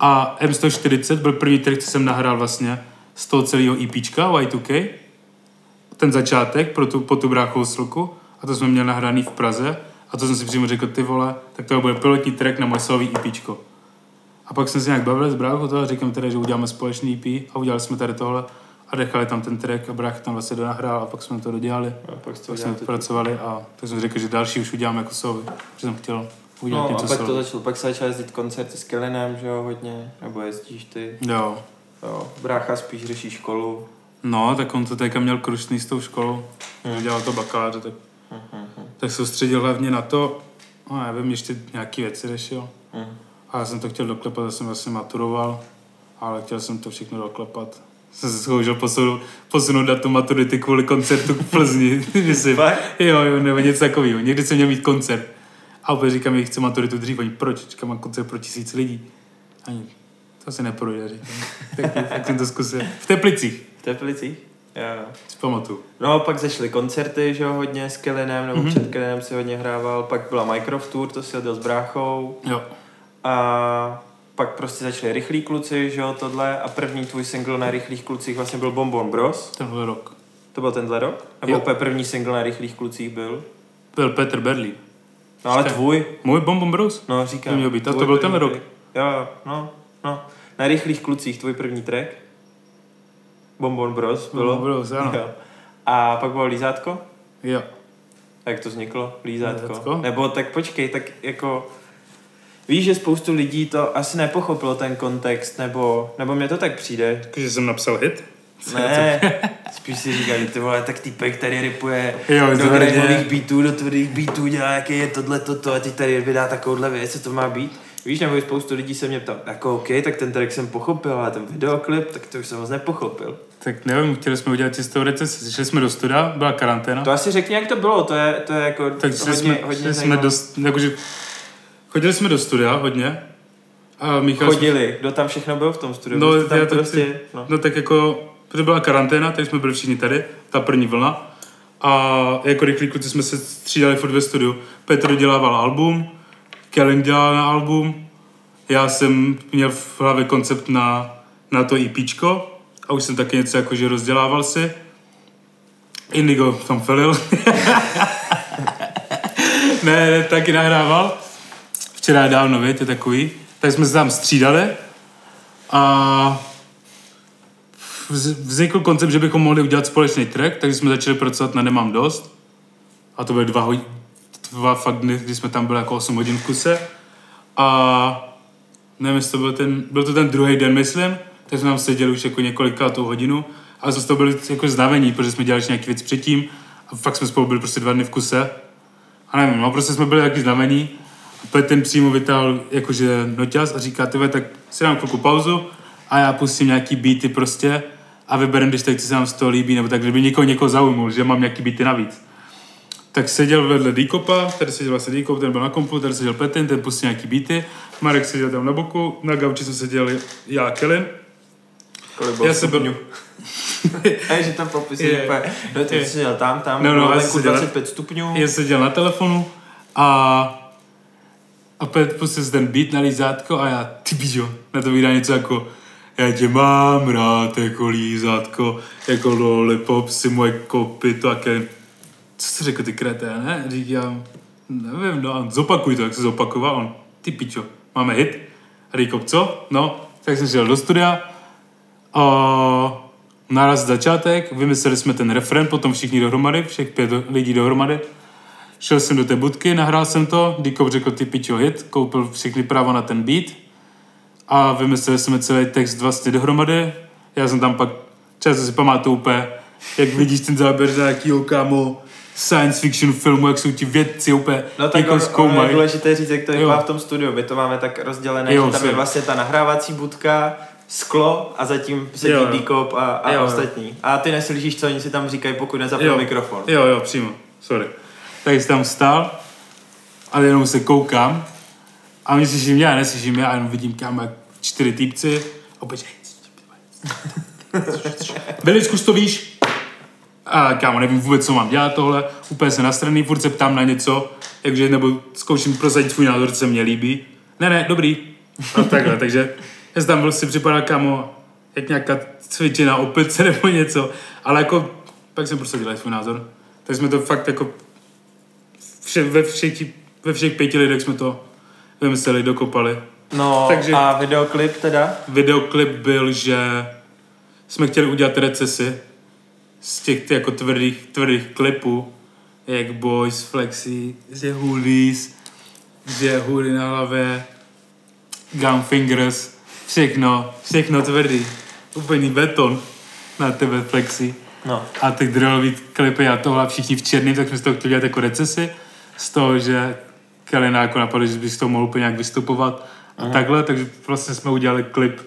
A M140 byl první track, co jsem nahrál vlastně z toho celého EPčka Y2K, ten začátek pro tu, po tu bráchovou slku a to jsme měli nahraný v Praze. A to jsem si přímo řekl, ty vole, tak to bude pilotní track na moje solový EPčko. A pak jsme se nějak bavili s bráchou toho a říkám teda, že uděláme společný EP a udělali jsme tady tohle a nechali tam ten track a brácha tam vlastně donahrál a pak jsme to dodělali. A pak Pak jsme pracovali a tak jsem řekl, že další už uděláme jako solový, že jsem chtěl udělat No a pak to začalo, pak se začal jezdit koncerty s Kellinem, že jo, hodně, nebo jezdíš ty, Jo. jo, brácha spíš řeší školu. No, tak on to teďka měl krušný s tou školou, Hmm. hmm. dělal to bakaláře, tak, tak soustředil hlavně na to, no já vím, ještě nějaký věci řešil. Hm. A já jsem to chtěl doklepat, já jsem vlastně maturoval, ale chtěl jsem to všechno doklepat. Jsem se zkoušel posunout, posunout datum maturity kvůli koncertu v Plzni. Myslím. Jo, jo, nebo něco takového. Někdy jsem měl mít koncert. A opět říkám, že chci maturitu dřív. Oni, proč? Říkám, mám koncert pro tisíc lidí. Ani, to se neprojde, říkám. Tak, tak jsem to zkusil. V Teplicích, V Teplicích? Jo, si pamatuju. No a pak zašly koncerty, že jo, hodně s Kellinem, nebo Mhm. mm-hmm. před Kellinem si hodně hrával, pak byla Minecraft Tour, to si odjel s bráchou Jo. a pak prostě začali Rychlí kluci, že jo, tohle a první tvůj single na Rychlých klucích vlastně byl Bonbon Bros. Tenhle rok. To byl tenhle rok? Nebo úplně první single na Rychlých klucích byl? Byl Petr Berlín. No ale Jste- tvůj, Můj Bom Bom Bros. no říkám. To měl být, a to byl ten rok. Jo, jo, no, no. Na Rychlých klucích tvůj první track? Bonbon Bros bylo? Bonbon Bros, ano. Jo. A pak bylo Lízátko? Jo. A jak to vzniklo? Lízátko. Lízátko? Nebo tak počkej, tak jako... Víš, že spoustu lidí to asi nepochopilo ten kontext, nebo, nebo mně to tak přijde. Takže jsem napsal hit. Ne, spíš si říkali, ty vole, tak týpek tady ripuje Jo, do graveových beatů, do tvrdých beatů, dělá, jaký je tohle, toto a teď tady vydá takovouhle věc, co to má být. Víš, nebo spoustu lidí se mě ptal, jako OK, tak ten track jsem pochopil, ale ten videoklip, tak to už jsem moc nepochopil. Tak nevím, chtěli jsme udělat čistou recesi. Šli jsme do studia, byla karanténa. To asi řekni, jak to bylo, to je, to je jako tak hodně, jsme, hodně jsme dost, jakože, chodili jsme do studia hodně. A Michal, Chodili, kdo tam všechno byl v tom studiu? No, tam já to prostě, chci- no. No tak jako, protože byla karanténa, tak jsme byli všichni tady, ta první vlna. A jako rychlí kluci jsme se střídali furt ve studiu. Petr dělával album, Kelling dělal na album, já jsem měl v hlavě koncept na, na to EPčko a už jsem taky něco jakože rozdělával si. Indigo tam felil. ne, ne, taky nahrával. Včera dávno, víte, takový. Tak jsme se tam střídali a vznikl koncept, že bychom mohli udělat společný track, takže jsme začali pracovat na Nemám dost. A to byly dva, hod- dva fakt dny, kdy jsme tam byli jako 8 hodin v kuse. A nevím, jestli to byl ten, byl to ten druhý den, myslím, tak jsme tam seděli už jako několikátou hodinu. A jsme z toho byli jako znavení, protože jsme dělali nějaký věc předtím. A fakt jsme spolu byli prostě dva dny v kuse. A nevím, no prostě jsme byli taky znamení. A ten přímo vytáhl jakože noťaz a říká, tyve, tak si dám chvilku pauzu a já pustím nějaký beaty prostě a vyberem, když tak, co se nám z toho líbí, nebo tak, kdyby někoho někoho zaujmul, že mám nějaký beaty navíc. Tak seděl vedle Dikopa, tady seděl vlastně Dikop, ten byl na kompu, tady seděl Petin, ten pustil nějaký beaty, Marek seděl tam na boku, na gauči jsme seděli já a bylo Já jsem byl-? A že tam popisuje Je. úplně, no ty Je. jsi seděl tam, tam, No, no, já jsem seděl- 25 stupňů. Já seděl na telefonu a a Pet pustil si ten beat na lízátko a já, ty bížo, na to vydá něco jako já tě mám rád jako lízátko, jako lollipop si moje kopyto a ke... Co jsi řekl ty kreté, ne? Říkám, nevím, no a zopakuj to, jak se zopakoval on. Ty pičo, máme hit? Dikop, co? No, tak jsem šel do studia a naraz začátek, vymysleli jsme ten refren, potom všichni dohromady, všech pět lidí dohromady. Šel jsem do té budky, nahrál jsem to, Dikov řekl ty pičo hit, koupil všechny práva na ten beat a vymysleli jsme celý text vlastně dohromady. Já jsem tam pak, často si pamatuju úplně, jak vidíš ten záběr za jakýho kámo science fiction filmu, jak jsou ti vědci úplně No tak jako ono, ono je důležité říct, jak to Jo. vypadá v tom studiu. My to máme tak rozdělené, Jo, že tam je vlastně ta nahrávací budka, sklo a zatím sedí Jo, jo. díkop a, a Jo, jo. ostatní. A ty neslyšíš, co oni si tam říkají, pokud nezapnou mikrofon. Jo, jo, přímo, sorry. Tak jsem tam stál a jenom se koukám a oni slyší mě a neslyší mě a jenom vidím kam jak čtyři týpci a opět, Vili, zkus to víš. A kámo, nevím vůbec, co mám dělat tohle, úplně se nastraný, furt se ptám na něco, jakže, nebo zkouším prosadit svůj názor, co se mně líbí. Ne, ne, dobrý. A takhle, takže já jsem tam byl si připadal, kámo, jak nějaká cvičená opice nebo něco, ale jako, pak jsem prostě dělal svůj názor. Tak jsme to fakt jako vše, ve, všech, ve všech pěti lidech jsme to vymysleli, dokopali. No Takže- a videoklip teda? Videoklip byl, že jsme chtěli udělat recesy z těch jako tvrdých, tvrdých klipů, jak Boys, Flexi, že hoodies, že hoodie na hlavě, Gun Fingers, všechno, všechno tvrdý. Úplný beton na tebe Flexi. No. A ty drillový klipy a tohle všichni v černém, tak jsme z toho chtěli dělat jako recesy. Z toho, že Kalina jako napadlo, že bys z toho mohl úplně nějak vystupovat a Mhm. takhle, takže vlastně jsme udělali klip,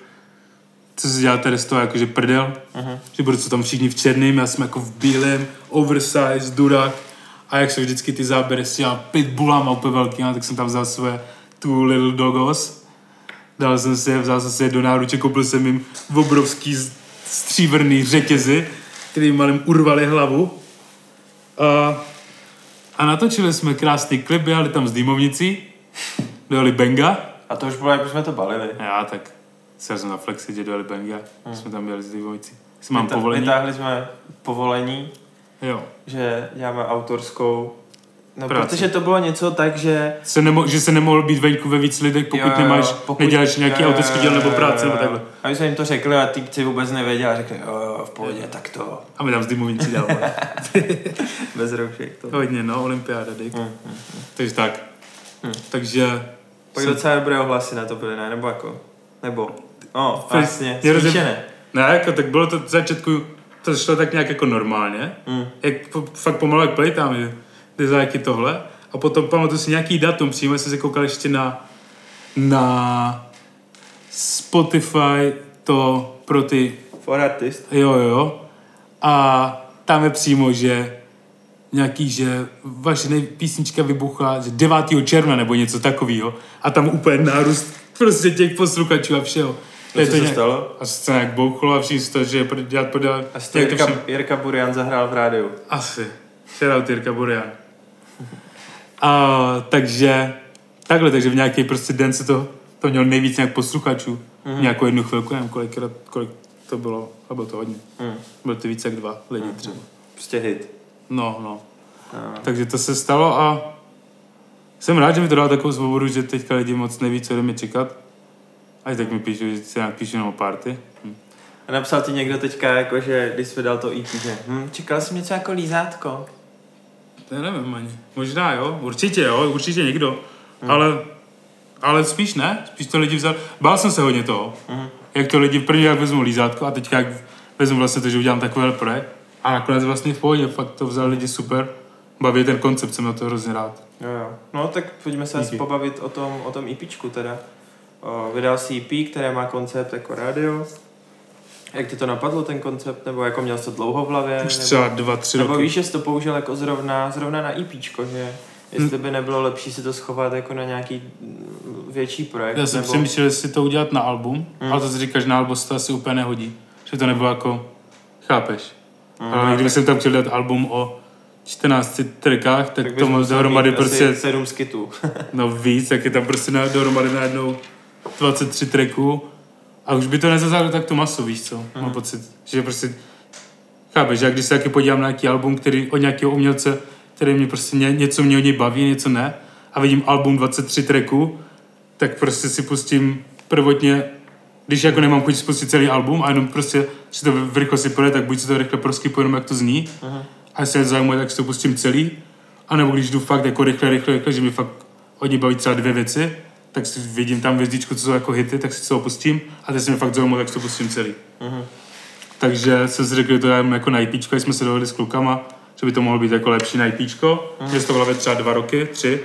co se dělá tady z toho jakože prdel, Mhm. že budou co tam všichni v černém, já jsem jako v bílém, oversize, durak a jak se vždycky ty záběry s těma pitbullama úplně velkýma, tak jsem tam vzal své two little dogos, dal jsem si je, vzal jsem si je do náruče, koupil jsem jim obrovský stříbrný řetězy, který malým urvali hlavu. A, a natočili jsme krásný klip, jeli tam s dýmovnicí, dojeli Benga. A to už bylo, jak jsme to balili. Já tak se jsem na flexi, že dojeli Benga, hmm. jsme tam jeli s dýmovnicí. Mám Vyta- povolení. Vytáhli jsme povolení, Jo. že děláme autorskou. No, Práci. protože to bylo něco tak, že Se nemo, že se nemohl být venku ve víc lidech, pokud Jo, jo, nemáš, pokud- neděláš nějaký autorský díl nebo práci nebo takhle. A my jsme jim to řekli a týpci vůbec nevěděli a řekli, jo, jo, v pohodě, tak to, A my tam s dýmovnicí děláme. bez roušek. To. Hodně, no, olympiáda, dik. Hmm, hmm. Takže tak. Hmm. Takže... Pak jsem- docela dobré ohlasy na to byly, ne? Nebo jako? Nebo? No, vlastně, rozum- smíšené. Ne, jako, tak bylo to v začátku, to šlo tak nějak jako normálně. Hmm. Jak po, fakt pomalu jak plejtám, že designky tohle. A potom pamatuju si nějaký datum, přímo jsem se koukal ještě na, na Spotify to pro ty, For artist. jo jo. A tam je přímo, že nějaký, že vaše písnička vybuchla že 9. června nebo něco takového. A tam úplně nárůst prostě těch posluchačů a všeho. A co se nějak- stalo? A se to nějak bouchlo a všichni to, že je dělat podle... A to Jirka, všem- Jirka Burian zahrál v rádiu. asi. Shoutout Jirka Burian. A, takže takhle, takže v nějaký prostě den se to, to mělo nejvíc nějak posluchačů. Mm-hmm. Nějakou jednu chvilku, nevím kolikrát, kolik to bylo, ale bylo to hodně. Hmm. Bylo to více jak dva lidi třeba. Prostě hit. No, no. No. Takže to se stalo a jsem rád, že mi to dalo takovou svobodu, že teďka lidi moc neví, co ode mě čekat. A tak mi píšu, že se nějak píšu jenom o party. Hm. A napsal ti někdo teďka, jako, že když jsi vydal to EP, že hm, čekal jsem něco jako lízátko. To nevím ani. Možná jo, určitě jo, určitě někdo. Hmm. Ale, ale spíš ne, spíš to lidi vzal. Bál jsem se hodně toho, Mhm. jak to lidi první jak vezmu lízátko a teďka jak vezmu vlastně to, že udělám takový projekt. A nakonec vlastně v pohodě, fakt to vzal lidi super. Baví ten koncept, jsem na to hrozně rád. Jo, jo. No tak pojďme se asi pobavit o tom, o tom EPčku teda. O, vydal si EP, které má koncept jako rádio. Jak ti to napadlo, ten koncept? Nebo jako měl jsi to dlouho v hlavě? Už nebo, třeba dva, tři nebo roky. víš, že jsi to použil jako zrovna, zrovna na EPčko, že? Jestli by nebylo lepší si to schovat jako na nějaký mm, větší projekt. Já jsem nebo... přemýšlel, jestli to udělat na album, Hmm. hmm. ale to si říkáš, na album se to asi úplně nehodí. Že to nebylo jako, chápeš. Hmm, Ale kdyby jsem tam chtěl dát album o 14 trikách, tak, tak to musel dohromady prostě sedm skitů. No víc, jak je tam prostě na, dohromady najednou 23 tracků a už by to nezazalo tak to maso, víš co? Mm. Mám pocit, že prostě chápeš, já když se taky podívám na nějaký album, který od nějakého umělce, který mě prostě ně, něco mě od něj baví, něco ne a vidím album 23 tracků, tak prostě si pustím prvotně, když jako nemám chuť spustit celý album a jenom prostě si to v rychlosti pojde, tak buď si to rychle proskypu, jenom jak to zní Mhm. a jestli je zajímavé, tak si to pustím celý. A nebo když jdu fakt jako rychle, rychle, rychle, že mi fakt hodně baví třeba dvě věci, tak si vidím tam hvězdičku, co jsou jako hity, tak si to opustím a teď se mi fakt zajímá, tak si to pustím celý. Mhm. Takže jsem si řekl, že to dám jako na IP, jsme se dohodli s klukama, že by to mohlo být jako lepší na IPčko, mm. že to v hlavě třeba dva roky, tři.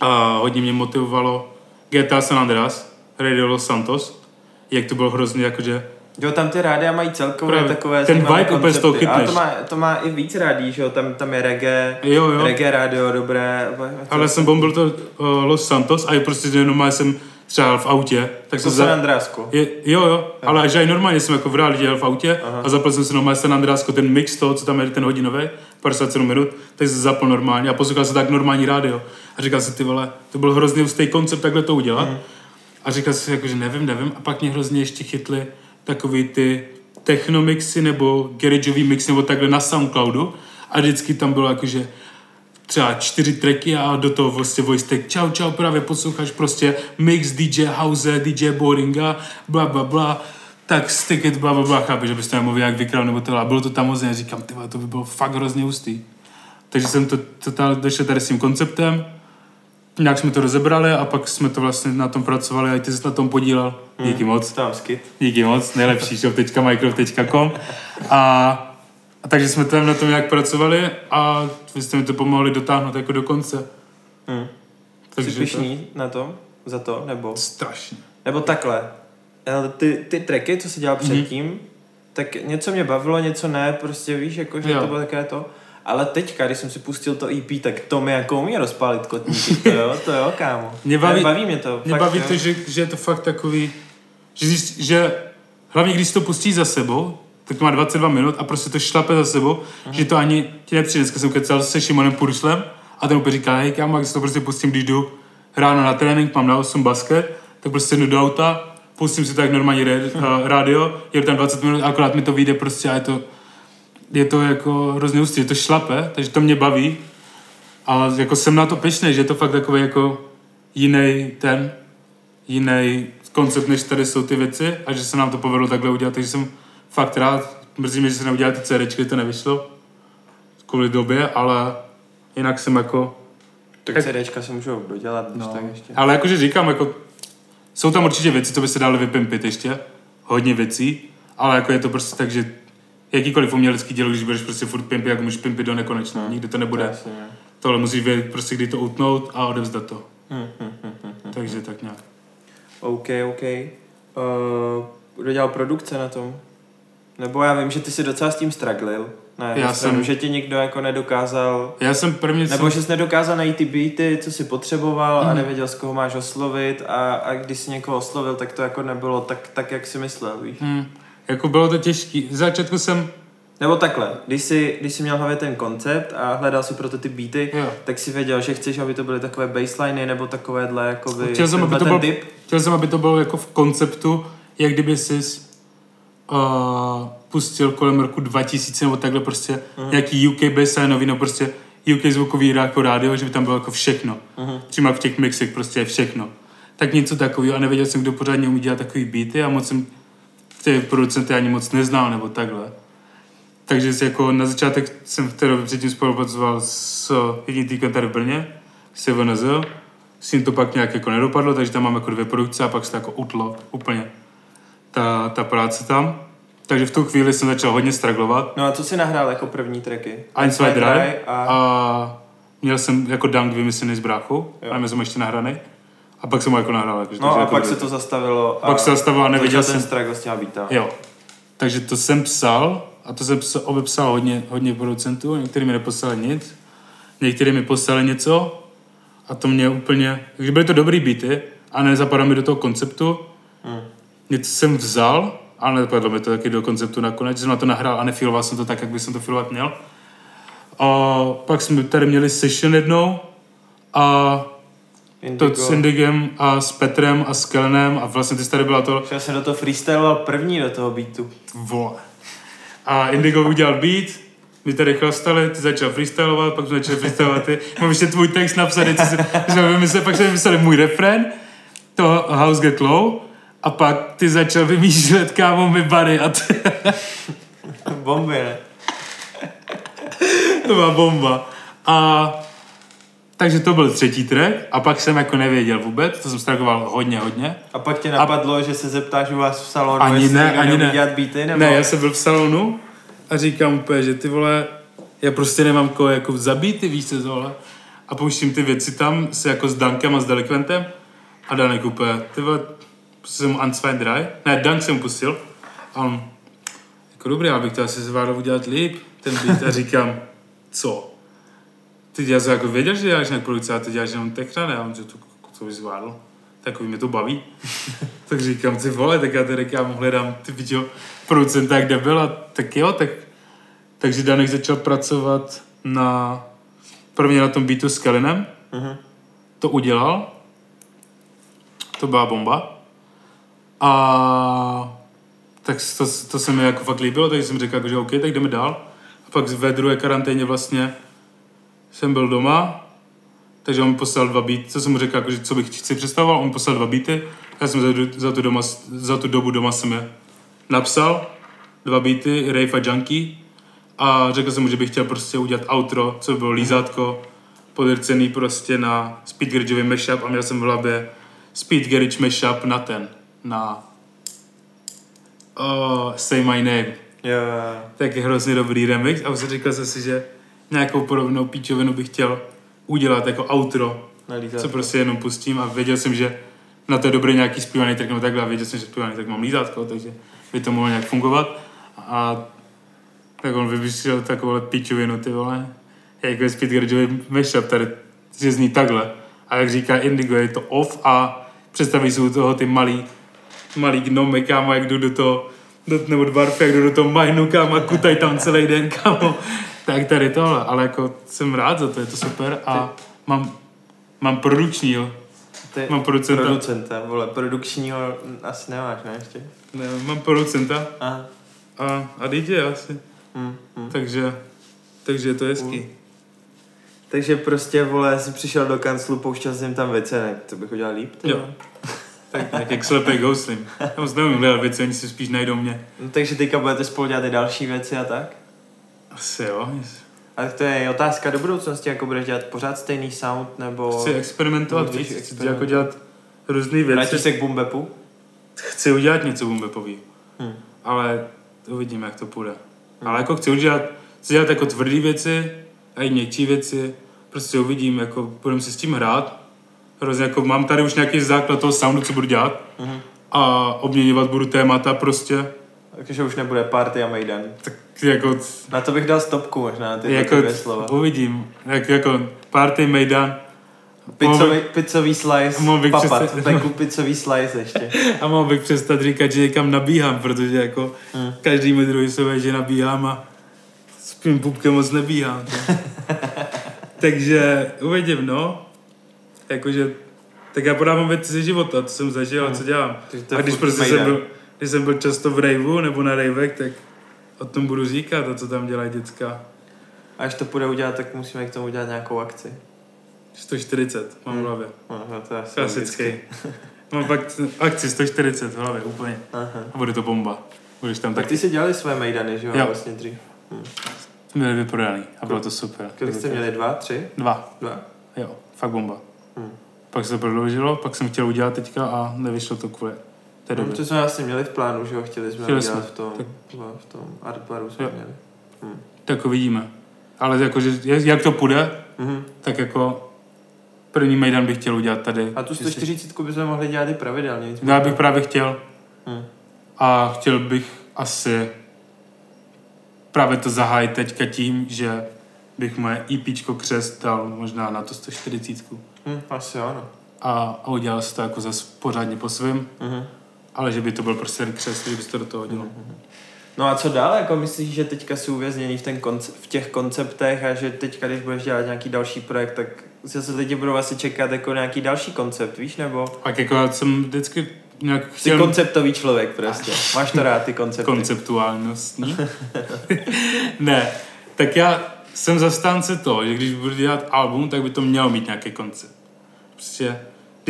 A hodně mě motivovalo GTA San Andreas, Radio Los Santos, jak to bylo hrozně jakože Jo, tam ty rádia mají celkově Právě. takové Ten vibe úplně z toho. Ale to má, to má i víc rádí, že jo, tam, tam je reggae, Jo, jo. reggae rádio, dobré. Ale jsem bombil to uh, Los Santos a je prostě, normálně jsem třeba v autě, tak to jsem San za... Andreasko. Je, jo, jo, ale že i normálně jsem jako v realitě jel v autě Aha. a zapl jsem si normálně San Andreasko, ten mix toho, co tam je, ten hodinový, 57 minut, tak jsem zapl normálně a poslouchal jsem tak normální rádio. A říkal jsem, ty vole, to byl hrozně hustý koncept takhle to udělat. Mhm. A říkal jsem si, jako, že nevím, nevím. A pak mě hrozně ještě chytly takový ty technomixy nebo garageový mix nebo takhle na Soundcloudu. A vždycky tam bylo jakože třeba čtyři tracky a do toho vlastně voice tag čau, čau, právě posloucháš prostě mix DJ House, DJ Boringa, bla, bla, bla, tak stick it, bla, bla, bla, chápeš, že byste nemohli jak vykrál nebo to, a bylo to tam a říkám, ty to by bylo fakt hrozně hustý. Takže jsem to totálně došel tady s tím konceptem, nějak jsme to rozebrali a pak jsme to vlastně na tom pracovali a ty jsi na tom podílel. Díky moc. Tam skit. Díky moc, nejlepší shop.microf.com a, a takže jsme tam na tom nějak pracovali a vy jste mi to pomohli dotáhnout jako do konce. Hm. Jsi Takže to, pišný na to? Za to? Nebo? strašně. Nebo takhle. Ale Ty, ty tracky, co jsi dělal Mhm. předtím, tak něco mě bavilo, něco ne, prostě víš, jako, že Jo. to bylo také to. Ale teďka, když jsem si pustil to EP, tak to mi jako umí rozpálit kotníky, to jo, to jo, kámo. Mě baví- baví mě to. Mě fakt, baví jo. to, že, že je to fakt takový, že, když- že hlavně když to pustíš za sebou, tak to má 22 minut a prostě to šlape za sebou, že to ani ti nepřijde. Dneska jsem kecal se Šimonem Puršlem a ten úplně říká, hej kámo, jak si to prostě pustím, když jdu ráno na trénink, mám na 8 basket, tak prostě jdu do auta, pustím si tak normální rádio, jedu tam 20 minut a akorát mi to vyjde prostě a je to, je to jako hrozně hustý, je to šlape, takže to mě baví. A jako jsem na to pyšný, že je to fakt takový jako jiný ten, jiný koncept, než tady jsou ty věci a že se nám to povedlo takhle udělat, takže jsem fakt rád. Mrzí mě, že se neudělali ty CDčky, to nevyšlo kvůli době, ale jinak jsem jako, Tak CDčka se můžou dodělat, když no, tak ještě. ale jakože říkám, jako jsou tam určitě věci, co by se dalo vypimpit ještě, hodně věcí, ale jako je to prostě tak, že jakýkoliv umělecký dílo, když budeš prostě furt pimpit, jak můžeš pimpit do nekonečna, nikdy to nebude. Jasně, ne. Tohle musíš vědět prostě, kdy to utnout a odevzdat to. Hm, hm, hm, hm, hm. Takže tak nějak. OK, OK. Uh, kdo dělal produkce na tom? Nebo já vím, že ty si docela s tím strugglil. Na jednu Já stranu, jsem- že ti nikdo jako nedokázal Já jsem prvně... Nebo jsem, že jsi nedokázal najít ty beaty, co si potřeboval Mhm. a nevěděl, z koho máš oslovit a, a když jsi někoho oslovil, tak to jako nebylo tak, tak jak si myslel, víš? hm, jako bylo to těžký. Z začátku jsem... Nebo takhle, když jsi, když jsi měl v hlavě ten koncept a hledal si proto ty beaty, Jo. tak si věděl, že chceš, aby to byly takové baseliny nebo takovéhle jakoby, Chtěl jsem, aby to bylo, typ. chtěl jsem, aby to bylo jako v konceptu, jak kdyby jsi uh, pustil kolem roku 2000 nebo takhle prostě Mhm. uh-huh. nějaký UK basslineový, no prostě UK zvukový jako rádio, že by tam bylo jako všechno. Mhm. Uh-huh. Přímo v těch mixech prostě je všechno. Tak něco takového a nevěděl jsem, kdo pořádně umí dělat takový beaty a moc jsem ty producenty ani moc neznal nebo takhle. Takže si jako na začátek jsem v té době předtím spolupracoval s jedním týkem tady v Brně, s VNZ. S ním to pak nějak jako nedopadlo, takže tam mám jako dvě produkce a pak se to jako utlo úplně ta, ta práce tam. Takže v tu chvíli jsem začal hodně straglovat. No a co jsi nahrál jako první tracky? Ein, zwei, drei. a... A měl jsem jako dunk vymyslený s bráchou, Jo. a my jsme ještě nahraný. A pak jsem ho jako nahrál. Jakože, No a jako pak se to zastavilo a Pak se zastavilo a neviděl ten jsem- struggle s těma beatama. Jo. Takže to jsem psal a to jsem psal, obepsal hodně, hodně producentů, někteří mi neposlali nic, někteří mi poslali něco a to mě úplně, takže byly to dobrý beaty a nezapadlo mi do toho konceptu. Hmm. Něco jsem vzal, ale nepadlo mi to taky do konceptu nakonec, že jsem na to nahrál a nefiloval jsem to tak, jak bych jsem to filovat měl. A pak jsme tady měli session jednou a Indigo. to s Indigem a s Petrem a s Kelnem a vlastně ty jsi tady byla to, Já jsem do toho freestyloval první do toho beatu. Vole. A Indigo udělal beat, my tady chlastali, ty začal freestylovat, pak jsme začali freestylovat ty. Mám ještě tvůj text napsaný, co jsme, jsme vymysleli, pak jsme vymysleli můj refren, to House Get Low, a pak ty začal vymýšlet, kámo, mi bary a t- Bomby, ne? to byla bomba. A takže to byl třetí track a pak jsem jako nevěděl vůbec, to jsem stragoval hodně, hodně. A pak tě napadlo, že se zeptáš u vás v salonu, Ani jestli ne, ani ne. dělat beaty, nebo... Ne, já jsem byl v salonu a říkám úplně, že ty vole, já prostě nemám koho jako zabít ty víš co tohle. A pouštím ty věci tam s, jako s Dunkem a s Delikventem a Danek úplně, ty vole, pustil jsem mu Answein Dry, ne, Dunk jsem pustil a on, jako dobrý, já bych to asi zvládl udělat líp, ten beat a říkám, co? Ty já jsem jako věděl, že děláš nějak produkce, a ty děláš jenom? A on, že to, co bys zvládl? Takový mě to baví. tak říkám, ty vole, tak já tady já hledám ty video producenta, byl a tak jo, tak takže Danek začal pracovat na prvně na tom beatu s Kelinem. Mhm. To udělal. To byla bomba. A tak to, to se mi jako fakt líbilo, takže jsem řekl, jako, že OK, tak jdeme dál. A pak ve druhé karanténě vlastně jsem byl doma, takže on mi poslal dva beaty, co jsem mu řekl, jako, že co bych si představoval, on poslal dva beaty, já jsem za, za, tu, doma, za tu dobu doma jsem je napsal, dva beaty, Rave a Junkie, a řekl jsem mu, že bych chtěl prostě udělat outro, co by bylo lízátko, podrcený prostě na Speed Garageový mashup a měl jsem v hlavě Speed Garage mashup na ten, na oh, Say My Name. Jo. Tak je hrozně dobrý remix a už říkal jsem si, že nějakou podobnou píčovinu bych chtěl udělat jako outro, lízátko. co prostě jenom pustím a věděl jsem, že na to je dobrý nějaký zpívaný track nebo takhle a věděl jsem, že zpívaný tak mám lízátko, takže by to mohlo nějak fungovat a tak on vymyslel takovou píčovinu, ty vole. Jako je Speed Garageový mashup, tady že zní takhle. A jak říká Indigo, je to off a představí si u toho ty malý, malý gnomy, kámo, jak jdu do toho, do, nebo dwarfy, jak jdu do toho majnu, kámo, a kutaj tam celý den, kámo. Tak tady tohle, ale jako jsem rád za to, je to super a mám, mám produkční, jo. Ty Mám producenta. producenta, vole, produkčního asi nemáš, ne, ještě? Ne, mám producenta Aha. a, a DJ asi. Hm, hm. Takže, takže je to hezký. Takže prostě, vole, jsi přišel do kanclu, pouštěl jsem tam věci, ne, to bych udělal líp, ty Jo. Tak, tak jak slepý ghostlim. Já moc nevím hledat věci, oni si spíš najdou mě. No, takže teďka budete spolu dělat i další věci a tak? Asi jo. Ale to je otázka do budoucnosti, jako budeš dělat pořád stejný sound, nebo... Chci experimentovat víc, chci experimentovat. jako dělat různé Vrátíš věci. se k bumbepu? Chci udělat něco bumbepový, Hm. ale uvidíme, jak to půjde. Ale jako chci udělat, chci dělat jako tvrdý věci a i měkčí věci. Prostě uvidím, jako budeme si s tím hrát. Hrozně jako mám tady už nějaký základ toho soundu, co budu dělat. Mhm. A obměňovat budu témata prostě. Takže už nebude party a Mejdan. Tak jako Na to bych dal stopku možná, ty jako dvě slova. uvidím. Jak, jako party Mejdan. Pizzový, pizzový slice, bych papat, přestat- beku pizzový slice ještě. A mohl bych přestat říkat, že někam nabíhám, protože jako Hmm. každý mi druhý se že nabíhám a s tím pupkem moc nebíhám. to. Takže uvidím, no. Jakože, tak já podávám věci ze života, co jsem zažil a co dělám. To je A když prostě jsem byl, když jsem byl často v raveu nebo na ravech, tak o tom budu říkat a co tam dělají děcka. A až to půjde udělat, tak musíme k tomu udělat nějakou akci. 140 mám v Hmm. hlavě. No, no to je asi Klasický. Mám fakt akci 140 v hlavě, úplně. Aha. A bude to bomba. Budeš tam Tak taky. ty si dělali své mejdany, že jo? Jo. Vlastně dřív. Měli vyprodaný a bylo to super. Kolik jste měli? Dva, tři? Dva. Dva? Jo, fakt bomba. Hmm. Pak se to prodloužilo, pak jsem chtěl udělat teďka a nevyšlo to kvůli té No, době. to jsme vlastně měli v plánu, že jo? Chtěli jsme Chtěli udělat jsme. v tom, Tak- v tom art baru jsme Jo. měli. Hm. Tak uvidíme. Ale jako, že jak to půjde, Mhm. tak jako první Mejdan bych chtěl udělat tady. A tu Jestli- 140 bychom mohli dělat i pravidelně. Já bych právě chtěl Hm. a chtěl bych asi právě to zahájit teďka tím, že bych moje EPčko křest dal možná na to 140 Hm, asi ano. a, a udělal si to jako zase pořádně po svém, Mhm. Ale že by to byl prostě ten křest, že by to do toho hodilo. No a co dál? Jako myslíš, že teďka jsou uvězněný v, ten konce- v těch konceptech a že teďka, když budeš dělat nějaký další projekt, tak zase lidi budou asi čekat jako nějaký další koncept, víš? Nebo Tak jako já jsem vždycky nějak jsi chtěl konceptový člověk prostě. Máš to rád, ty koncepty. konceptuálnostní. ne, tak já jsem zastánce toho, že když budu dělat album, tak by to mělo mít nějaký koncept. Prostě,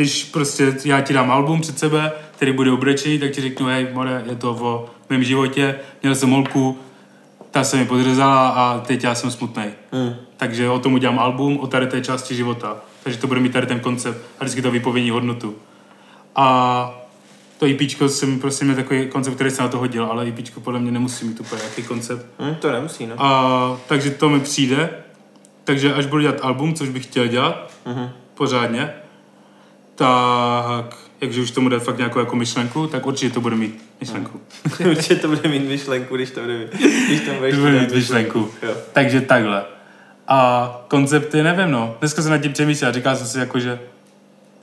když prostě já ti dám album před sebe, který bude obrečený, tak ti řeknu, hej, more, je to o mém životě, měl jsem holku, ta se mi podřezala a teď já jsem smutný. Hm. Takže o tom udělám album, o tady té části života. Takže to bude mít tady ten koncept a vždycky to vypovění hodnotu. A to IPčko jsem prostě měl takový koncept, který se na to hodil, ale IPčko podle mě nemusí mít úplně jaký koncept. Hm, to nemusí, no. A, takže to mi přijde. Takže až budu dělat album, což bych chtěl dělat, Mhm. pořádně, tak, jakže už tomu dát fakt nějakou jako myšlenku, tak určitě to bude mít myšlenku. Určitě to bude mít myšlenku, když to bude mít. Když to budeš To bude mít myšlenku. Jo. Takže takhle. A koncepty, nevím no. Dneska jsem nad tím přemýšlel a říkal jsem si jako, že,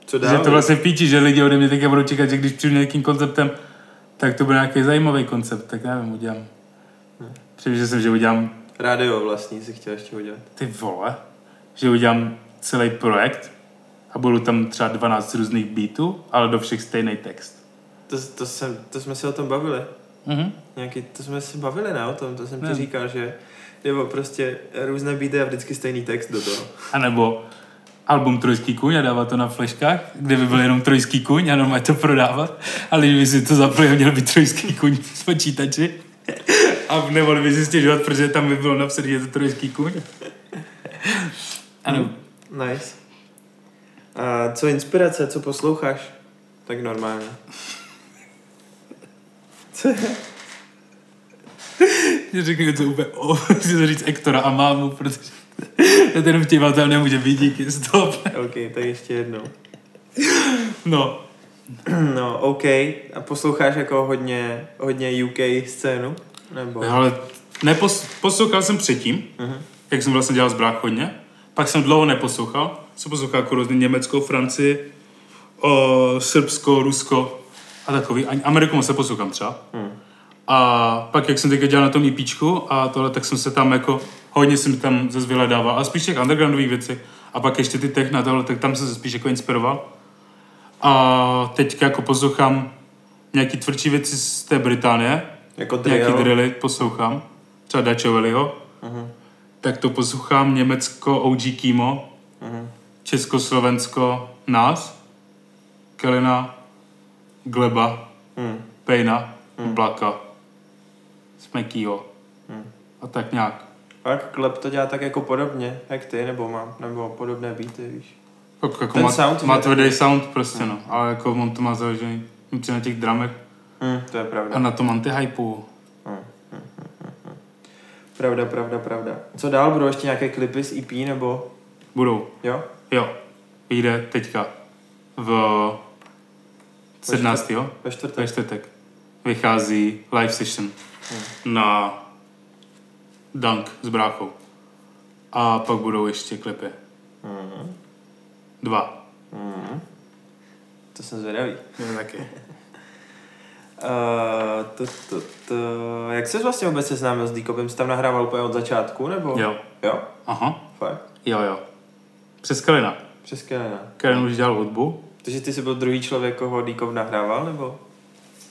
Co že dál? to vlastně v píči, že lidi ode mě teďka budou čekat, že když přijdu nějakým konceptem, tak to bude nějaký zajímavý koncept, tak nevím, udělám. Přemýšlel jsem, že udělám Rádio vlastní si chtěl ještě udělat. ty vole, že udělám celý projekt a budu tam třeba 12 různých beatů, ale do všech stejný text. To, to, jsem, to jsme se o tom bavili. Mhm. Nějaký, to jsme se bavili, ne, o tom, to jsem ti Ne. říkal, že nebo prostě různé beaty a vždycky stejný text do toho. A nebo album Trojský kuň a dávat to na fleškách, kde by byl jenom Trojský kuň a normálně to prodávat. A lidi by si to zapli a měl by Trojský kuň v počítači. A nemohli by si stěžovat, protože tam by bylo napsané, že je to Trojský kuň. Ano. Nice. A co inspirace, co posloucháš? Tak normálně. Co je? Já řeknu něco úplně, o, chci to říct Ektora a mámu, protože ten vtipal tam nemůže být, díky, stop. OK, tak ještě jednou. No, No, OK. A posloucháš jako hodně, hodně UK scénu? Nebo? ale nepos, poslouchal jsem předtím, Mhm. jak jsem vlastně dělal s bráchodně. Pak jsem dlouho neposlouchal. Jsem poslouchal jako různě Německo, Francii, o, Srbsko, Rusko a takový. Ani Ameriku moc se poslouchám třeba. Hmm. A pak, jak jsem teďka dělal na tom EPčku a tohle, tak jsem se tam jako, hodně jsem tam zase vyhledával, a spíš těch undergroundových věcí. A pak ještě ty techna tohle, tak tam jsem se spíš jako inspiroval. A teďka jako poslouchám nějaký tvrdší věci z té Británie, Jako nějaký drill? drilly poslouchám, třeba Dačo Veliho, Mhm. Tak to poslouchám Německo OG Kimo, Mhm. Československo nás, Kelina, Gleba, Hmm. Pejna, Blaka, Smekýho Hmm. a tak nějak. Pak klep to dělá tak jako podobně, jak ty, nebo mám, nebo podobné beaty, víš. Jako, jako Ten má, sound má tvrdý sound prostě no, ale jako on to má založený na těch dramech Hmm, to je pravda. a na tom antihypeu. Pravda, pravda, pravda. Co dál? Budou ještě nějaké klipy z EP, nebo? Budou, Jo? jo, vyjde teďka v 17. jo? Ve Ve čtvrtek. čtvrtek vychází live session na Dunk s bráchou. A pak budou ještě klipy. Mhm. Dva. Mhm. To jsem zvědavý. Jo, taky. Uh, to, to, to, jak jsi vlastně vůbec seznámil s Díkopem? Jsi tam nahrával úplně od začátku, nebo? Jo. Jo? Aha. Fakt? Jo, jo. Přes Kalina. Přes Kelena. Karen už dělal hudbu. Takže ty jsi byl druhý člověk, koho Díkov nahrával, nebo?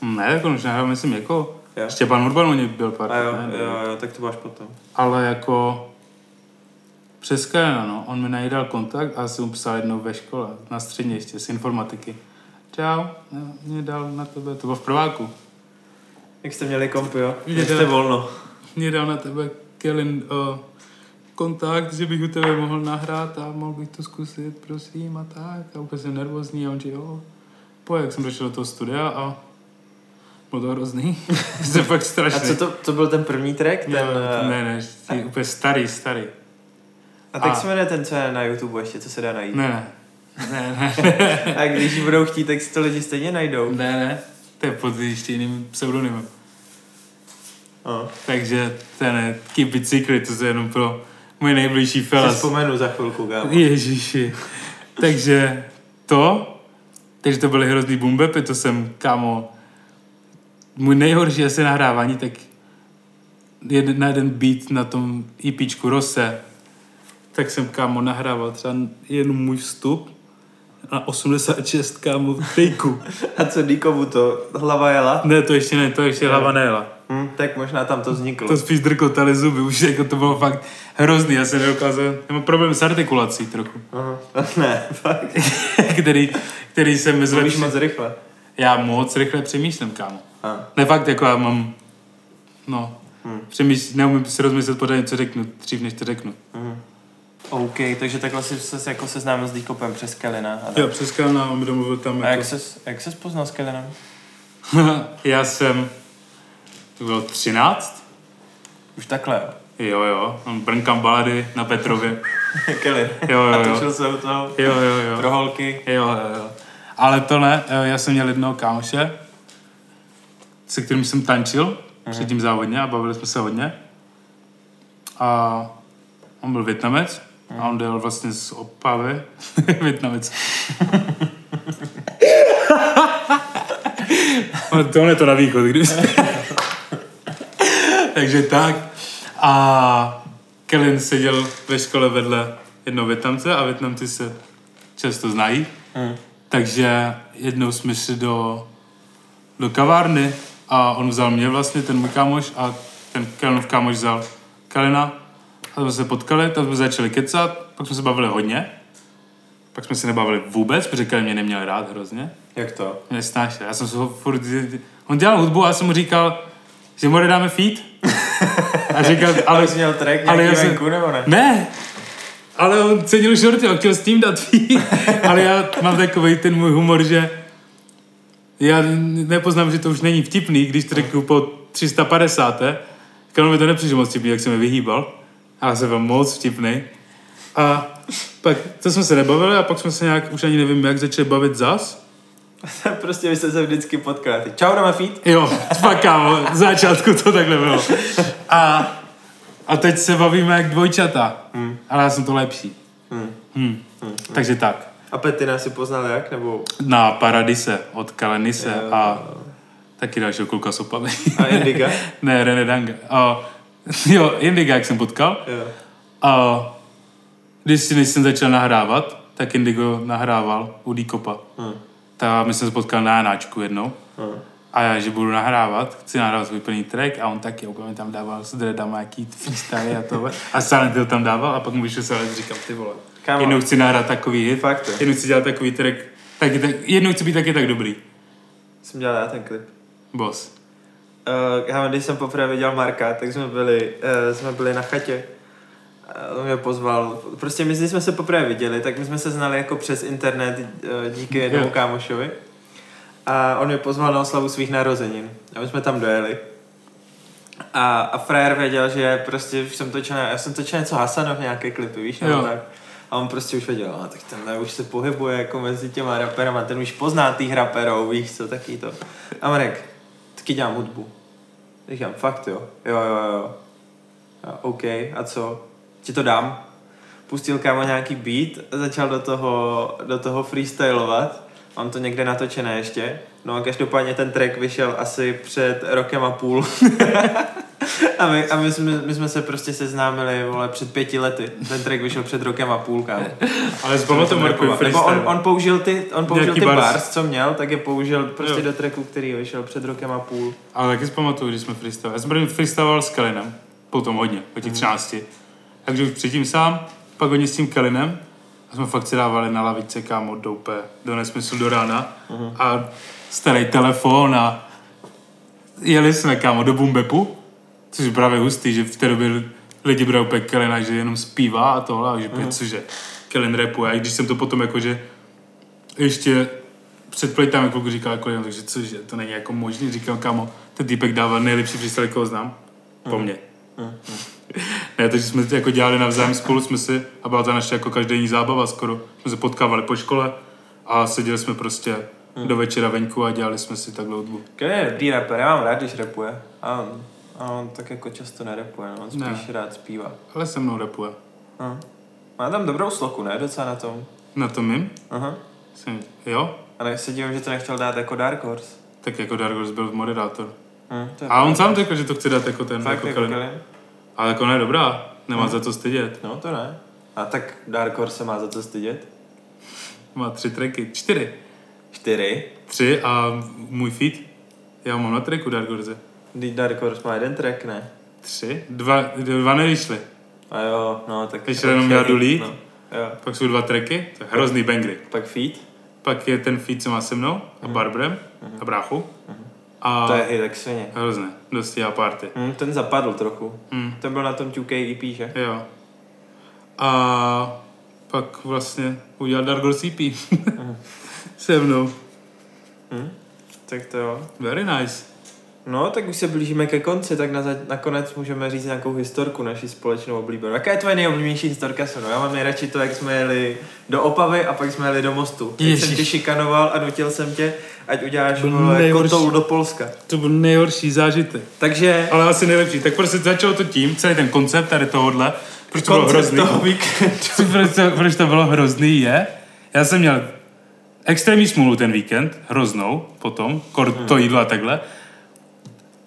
Ne, jako už nehrál, myslím, jako Jo. Štěpán Urban u něj byl pár. A jo, ne, jo, jo, tak to máš potom. Ale jako přes Kalina, no. On mi najídal kontakt a jsem mu psal jednou ve škole, na střední ještě, z informatiky. Čau, jo, mě dal na tebe, to bylo v prváku. Jak jste měli kompy, jo? Jo. Jak jste volno. Mě dal na tebe Kellen uh, kontakt, že bych u tebe mohl nahrát a mohl bych to zkusit, prosím, a tak. A úplně jsem nervózní a on že jo. Po jak jsem došel do toho studia a bylo to hrozný. jsem fakt A strašný. co to, to byl ten první track? Ten, Jo, eh, ne, ne, ty, úplně starý, starý. a tak a- se jmenuje ten, co je na YouTube ještě, co se dá najít. Ne, ne. Ne, ne, A když budou chtít, tak si to lidi stejně najdou. ne, ne. To je pod ještě jiným pseudonymem. No. Takže ten Keep It Secret, to je jenom pro moje nejbližší Si felas. vzpomenu za chvilku, kámo. Ježiši. Takže to, takže to byly hrozný bumbepy, to jsem, kámo, můj nejhorší asi nahrávání, tak jeden, na jeden beat na tom EPčku Rose, tak jsem, kámo, nahrával třeba jenom můj vstup na 86, kámo, takeu. A co Díkovu to? Hlava jela? Ne, to ještě ne, to ještě hlava nejela. Hm, tak možná tam to vzniklo. To spíš drkotali zuby, už jako to bylo fakt hrozný, já jsem nedokázal, já mám problém s artikulací trochu, Aha. Ne, fakt. který, který jsem mezi Mluvíš moc rychle. Já moc rychle přemýšlím, kámo. A. Ne fakt, jako já mám, no, Hmm. hmm. přemýšlím, neumím si rozmyslet pořádně, co řeknu, dřív než to řeknu. Mhm. OK, takže takhle jsi se jako seznámil s Díkopem přes Kelina. A, tak. Jo, přes Kalina, on domluvil tam a jak jako, ses, jak ses poznal s Kelinem? Já jsem, to bylo 13, Už takhle, jo. jo jo, on brnkám balady na Petrově, Kelly. Jo, jo, A jo. točil se u toho jo jo jo. pro holky. Jo, jo, jo. Ale to ne, eh, já jsem měl jednoho kámoše, se kterým jsem tančil předtím závodně a bavili jsme se hodně. A on byl Větnamec a on jel vlastně z Opavy. Větnamec. Ale to je to na východ, když Takže tak. A Kellen seděl ve škole vedle jednoho Větnamce a Větnamci se často znají. Hmm. Takže jednou jsme šli do, do kavárny a on vzal mě vlastně, ten můj kámoš a ten Kellenův kámoš vzal Kalina. A jsme se potkali, tam jsme začali kecat, pak jsme se bavili hodně. Pak jsme se nebavili vůbec, protože Kellen mě neměl rád hrozně. Jak to? Mě nesnášel. Já jsem se ho furt... On dělal hudbu a já jsem mu říkal, že mu dáme feed. A říkal, ale... Jsi měl track ale já jsem- venku, nebo ne? Ne! Ale on cenil šorty a chtěl s tím dát feed. ale já mám takový ten můj humor, že já nepoznám, že to už není vtipný, když to řeknu po 350. Kalau mi to nepřišlo moc vtipný, jak jsem mi vyhýbal. A já jsem byl moc vtipný. A pak, to jsme se nebavili a pak jsme se nějak, už ani nevím, jak začali bavit zas. prostě vy jste se vždycky potkali. Čau, dáme feed? Jo, fakt kámo, v začátku to takhle bylo. A, a teď se bavíme jak dvojčata. Hmm. Ale já jsem to lepší. Hmm. Hmm. Takže tak. A Petina si poznal jak? Nebo... Na Paradise od Kalenise Jo. a taky dalšího kluka z Opavy. A Indiga? ne, René Danga. A, jo, Indiga, jak jsem potkal. jo. A když než jsem začal nahrávat, tak Indigo nahrával u Díkopa. Hmm. Tak my jsme se potkali na Janáčku jednou. Hmm. A já, že budu nahrávat, chci nahrávat svůj plný track a on taky úplně tam dával s dreadama jaký freestyle a to. A Silent Hill tam dával a pak mu vyšel Silent říkám, ty vole. Kámo. Jednou chci nahrát takový hit, Fakt jednou chci dělat takový track, taky, tak, jednou chci být taky tak dobrý. Jsem dělal já ten klip. Boss. Uh, já, když jsem poprvé viděl Marka, tak jsme byli, uh, jsme byli na chatě. Uh, on mě pozval. Prostě my, když jsme se poprvé viděli, tak my jsme se znali jako přes internet uh, díky jednomu kámošovi. A on mě pozval na oslavu svých narozenin. A my jsme tam dojeli. A, a frajer věděl, že prostě už jsem točil, já jsem točil něco Hasanov, nějaké klipy, víš, nebo tak. A on prostě už věděl, a tak tenhle už se pohybuje jako mezi těma raperama, ten už pozná tých raperů, víš co, taky to. A Marek, taky dělám hudbu. Říkám, fakt jo, jo, jo, jo. A, OK, a co? Ti to dám. Pustil kámo nějaký beat začal do toho, do toho freestylovat. Mám to někde natočené ještě. No a každopádně ten track vyšel asi před rokem a půl. a my, a my, jsme, my jsme se prostě seznámili, vole, před pěti lety. Ten track vyšel před rokem a půl, kámo. Ale zpamatuju Markovi Nebo freestyle. on, on použil ty, on použil ty bars. bars. co měl, tak je použil prostě Jo. do tracku, který vyšel před rokem a půl. Ale taky zpamatuju, když jsme freestyle. Já jsem první freestyloval s Kalinem, potom hodně, po Mhm. těch 13. Takže už předtím sám, pak hodně s tím Kalinem. A jsme fakt si dávali na lavice, kámo, do úplně, do nesmyslu do rána. Mhm. A starý telefon a jeli jsme, kámo, do Bumbepu, což je právě hustý, že v té době lidi berou úplně Kalina, že jenom zpívá a tohle, a že Mhm. mm. cože, Kalin rapuje. A i když jsem to potom jakože ještě před playtime kluku říkal jako jenom, takže cože, to není jako možný, říkal kámo, ten týpek dává nejlepší freestyle, koho znám, po mně. ne, takže jsme jako dělali navzájem spolu, jsme si, a byla to naše jako každodenní zábava skoro, jsme se potkávali po škole a seděli jsme prostě do večera venku a dělali jsme si takhle hudbu. Který je dobrý rapper, já mám rád, když rapuje. A on, a on tak jako často nerapuje, no. on spíš Ne. rád zpívá. Ale se mnou rapuje. Hm. Má tam dobrou sloku, ne? Docela na tom. Na tom jim? Aha. Jsem, jo? Ale se divím, že to nechtěl dát jako Dark Horse. Tak jako Dark Horse byl moderátor. Hm, to je A on sám řekl, že to chce dát jako ten, fakt jako jako Kalin. Kalin. Ale jako ne, dobrá, nemá za to stydět. No to ne. A tak Dark Horse se má za co stydět. Má tři tracky, čtyři. Čtyři. Tři a můj feed. Já ho mám na tracku Dark Horse. Když Dark Horse má jeden track, ne? Tři? Dva, dva nevyšly. A jo, no tak... Ještě jenom já jdu líp. No. Jo. Pak jsou dva tracky, to je hrozný bangry. Pak feed. Pak je ten feed, co má se mnou, a Barbrem, a bráchu. A To je hit jak svině. hrozné, dosti a party. Hm, ten zapadl trochu. Hm, Ten byl na tom 2K EP, že? jo. A pak vlastně udělal Dark Horse EP. Se mnou. Hm? Tak to jo. Very nice. No, tak už se blížíme ke konci, tak na, nakonec můžeme říct nějakou historku naší společnou oblíbenou. Jaká je tvoje nejoblíbenější historka se mnou? Já mám nejradši to, jak jsme jeli do Opavy a pak jsme jeli do mostu. Jak jsem tě šikanoval a nutil jsem tě, ať uděláš vole, kotoul do Polska. To byl nejhorší zážitek. Takže Ale asi nejlepší. Tak prostě začalo to tím, celý ten koncept tady tohohle, proč to bylo hrozný. toho víkendu. proč, to, proč to bylo hrozný je, já jsem měl extrémní smůlu ten víkend, hroznou potom, kor Hmm. to jídlo a takhle.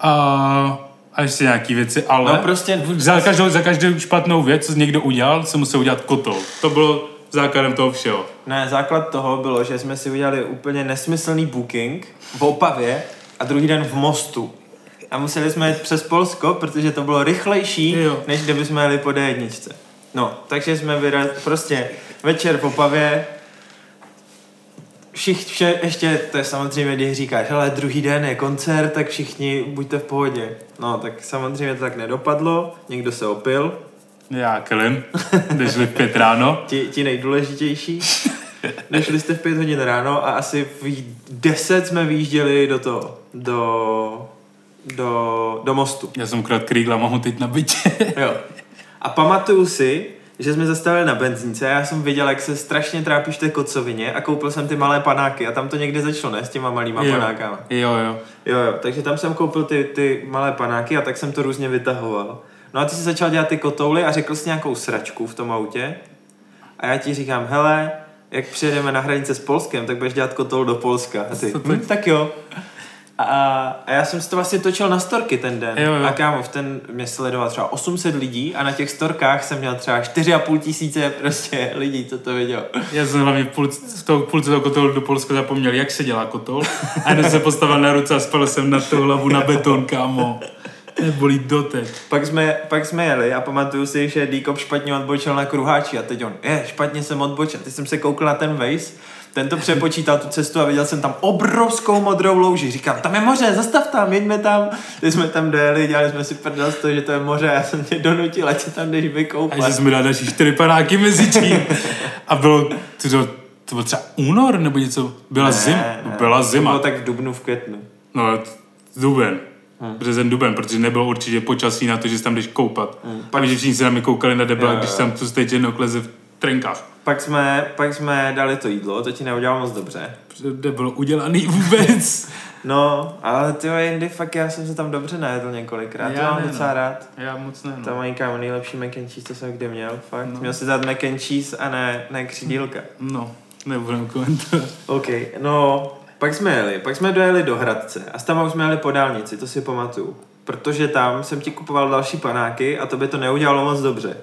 A, a ještě nějaký věci, ale No prostě- za, každou, za každou špatnou věc, co někdo udělal, se musel udělat kotol. To bylo základem toho všeho. Ne, základ toho bylo, že jsme si udělali úplně nesmyslný booking v Opavě a druhý den v Mostu. A museli jsme jít přes Polsko, protože to bylo rychlejší, Jo. než kdyby jsme jeli po D1. No, takže jsme vyraz... prostě večer v Opavě, všich, vše, ještě, to je samozřejmě, když říkáš, ale druhý den je koncert, tak všichni buďte v pohodě. No, tak samozřejmě to tak nedopadlo, někdo se opil, Já kelim, když šli v pět ráno. ti, ti nejdůležitější. Nešli jste v pět hodin ráno a asi v deset jsme vyjížděli do toho, do, do, do mostu. Já jsem krát krýgla, mohu teď na bytě. Jo. A pamatuju si, že jsme zastavili na benzínce a já jsem viděl, jak se strašně trápíš té kocovině a koupil jsem ty malé panáky a tam to někde začalo, ne? S těma malýma jo. panákama. jo, jo. Jo, jo, takže tam jsem koupil ty, ty malé panáky a tak jsem to různě vytahoval. No a ty jsi začal dělat ty kotouly a řekl jsi nějakou sračku v tom autě. A já ti říkám, hele, jak přijedeme na hranice s Polskem, tak budeš dělat kotoul do Polska. A ty, hm, tak jo. A, a já jsem si to vlastně točil na storky ten den. Jo, jo. A kámo, v ten mě sledoval třeba 800 lidí a na těch storkách jsem měl třeba 4,5 tisíce prostě lidí, co to viděl. Já jsem hlavně v toho, půlce toho kotolu do Polska zapomněl, jak se dělá kotol. A jenom se postavil na ruce a spal jsem na tou hlavu na beton, kámo. To bolí doteď. Pak jsme, pak jsme jeli a pamatuju si, že Díkop špatně odbočil na kruháči a teď on, je, špatně jsem odbočil. Teď jsem se koukl na ten Waze, ten to přepočítal tu cestu a viděl jsem tam obrovskou modrou louži. Říkám, tam je moře, zastav tam, jeďme tam. Teď jsme tam dojeli, dělali jsme si prdel z toho, že to je moře a já jsem tě donutil, ať se tam jdeš A vykoupat. že jsme dali další čtyři panáky mezi tím. A bylo, to, to, to byl třeba únor nebo něco. Byla zima. Byla To zima. bylo tak v dubnu, v květnu. No, duben. Březen, duben, protože nebylo určitě počasí na to, že se tam jdeš koupat. Pak, že všichni se na mě koukali na debla, Jo, když tam tu stejně kleze v trenkách. Pak jsme, pak jsme dali to jídlo, to ti neudělalo moc dobře. Protože nebylo udělaný vůbec. No, ale ty jindy fakt já jsem se tam dobře najedl několikrát, to Já mám ne, docela no. rád. Já moc ne, Tam no. mají kámo nejlepší mac and cheese, co jsem kdy měl, fakt. No. Měl si dát mac and cheese a ne, ne křídílka. No, nebudem komentovat. OK, no, pak jsme jeli, pak jsme dojeli do Hradce a tam už jsme jeli po dálnici, to si pamatuju. Protože tam jsem ti kupoval další panáky a to by to neudělalo moc dobře,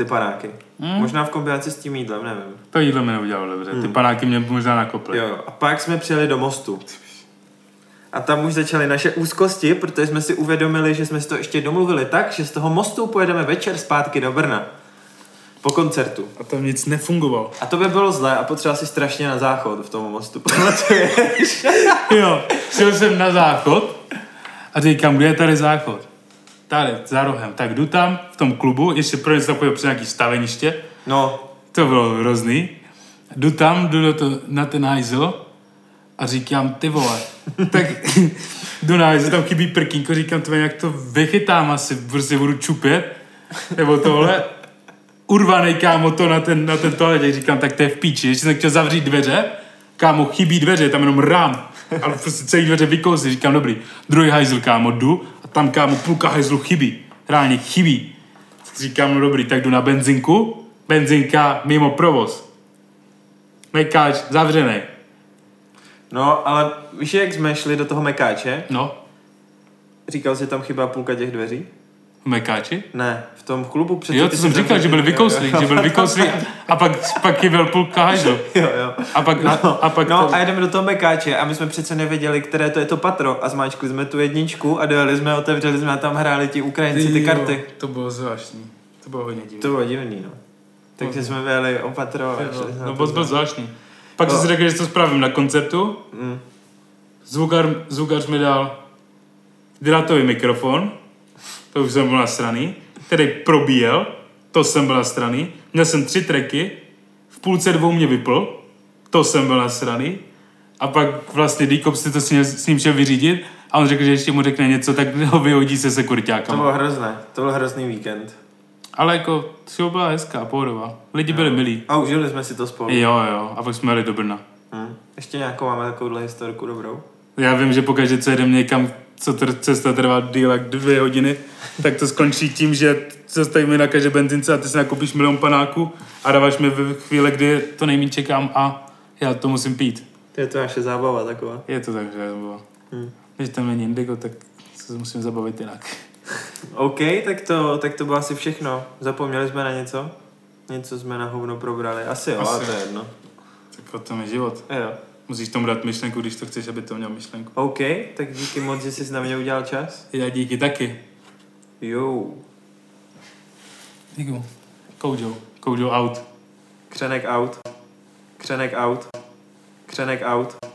ty panáky. Hmm. Možná v kombinaci s tím jídlem, nevím. To jídlo mi neudělalo dobře. Ty panáky mě možná nakoply. Jo, jo. a pak jsme přijeli do mostu. A tam už začaly naše úzkosti, protože jsme si uvědomili, že jsme si to ještě domluvili tak, že z toho mostu pojedeme večer zpátky do Brna. Po koncertu. A tam nic nefungovalo. A to by bylo zlé a potřeba si strašně na záchod v tom mostu. Pamatuješ? Jo, šel jsem na záchod a říkám, kde je tady záchod? Tady, za rohem. Tak jdu tam, v tom klubu, ještě pro něco takového přes nějaký staveniště. No, To bylo hrozný. Jdu tam, jdu do to, na ten hajzl a říkám, ty vole, tak jdu na hajzl, tam chybí prkínko, říkám, to jak to vychytám asi, prostě budu čupět, nebo tohle. Urvanej kámo to na ten, na ten toaletě, říkám, tak to je v píči, ještě jsem chtěl zavřít dveře, kámo, chybí dveře, tam jenom rám, ale prostě celý dveře vykousli, říkám, dobrý, druhý hajzl, kámo, jdu tam, kámo, půlka hajzlu chybí, reálně chybí. Říkám, no dobrý, tak jdu na benzinku, benzinka mimo provoz. Mekáč zavřený. no, ale víš, jak jsme šli do toho mekáče? No, Říkal jsi, tam chybá půlka těch dveří? V mekáči. Ne, v tom klubu před Jo, to jsem říkal, že byl vykouslý, že byl vykouslý a pak, pak chyběl půlka hajzlu. Jo, jo. A pak, a, a pak no to, a jdeme do toho mekáče a my jsme přece nevěděli, které to je to patro a zmáčkli jsme tu jedničku a dojeli jsme, otevřeli jsme a tam hráli ti Ukrajinci ty Jo, karty. To bylo zvláštní. To bylo hodně divné. To bylo divný, no. Takže jsme vyjeli o patro a šli No, moc to. byl zvláštní. Pak No. jsem si řekl, že to spravím na koncertu. Mm. Zvukař, zvukař mi dal drátový mikrofon, to už jsem byl nasraný, který probíjel, to jsem byl nasraný. Měl jsem tři tracky, v půlce dvou mě vypl, to jsem byl nasraný. A pak vlastně Díkop si to s ním, s ním šel vyřídit a on řekl, že ještě mu řekne něco, tak ho vyhodí se To sekuritákama. bylo hrozné, to byl hrozný víkend. Ale jako show byla hezká, pohodová. Lidi byli milí. A užili jsme si to spolu. Jo, jo. A pak jsme jeli do Brna. Hm. Ještě nějakou máme takovouhle historku dobrou. Já vím, že pokaždé, co jedeme někam, co tr- cesta trvá díl jak dvě hodiny, tak to skončí tím, že zastavíme na každé benzince a ty si nakoupíš milion panáků a dáváš mi v chvíli, kdy to nejméně čekám a já to musím pít. To je to naše zábava taková. Je to tak, že bylo. Hm. Když tam není indigo, tak se musím zabavit jinak. OK, tak to, tak to bylo asi všechno. Zapomněli jsme na něco? Něco jsme na hovno probrali. Asi jo, Asi. ale to je jedno. Tak o tom je život. Jo. Musíš tomu dát myšlenku, když to chceš, aby to měl myšlenku. OK, tak díky moc, že jsi na mě udělal čas. Já díky taky. Jo. Díky. Koujo. Koujo out. Křenek out. Křenek out. Křenek out.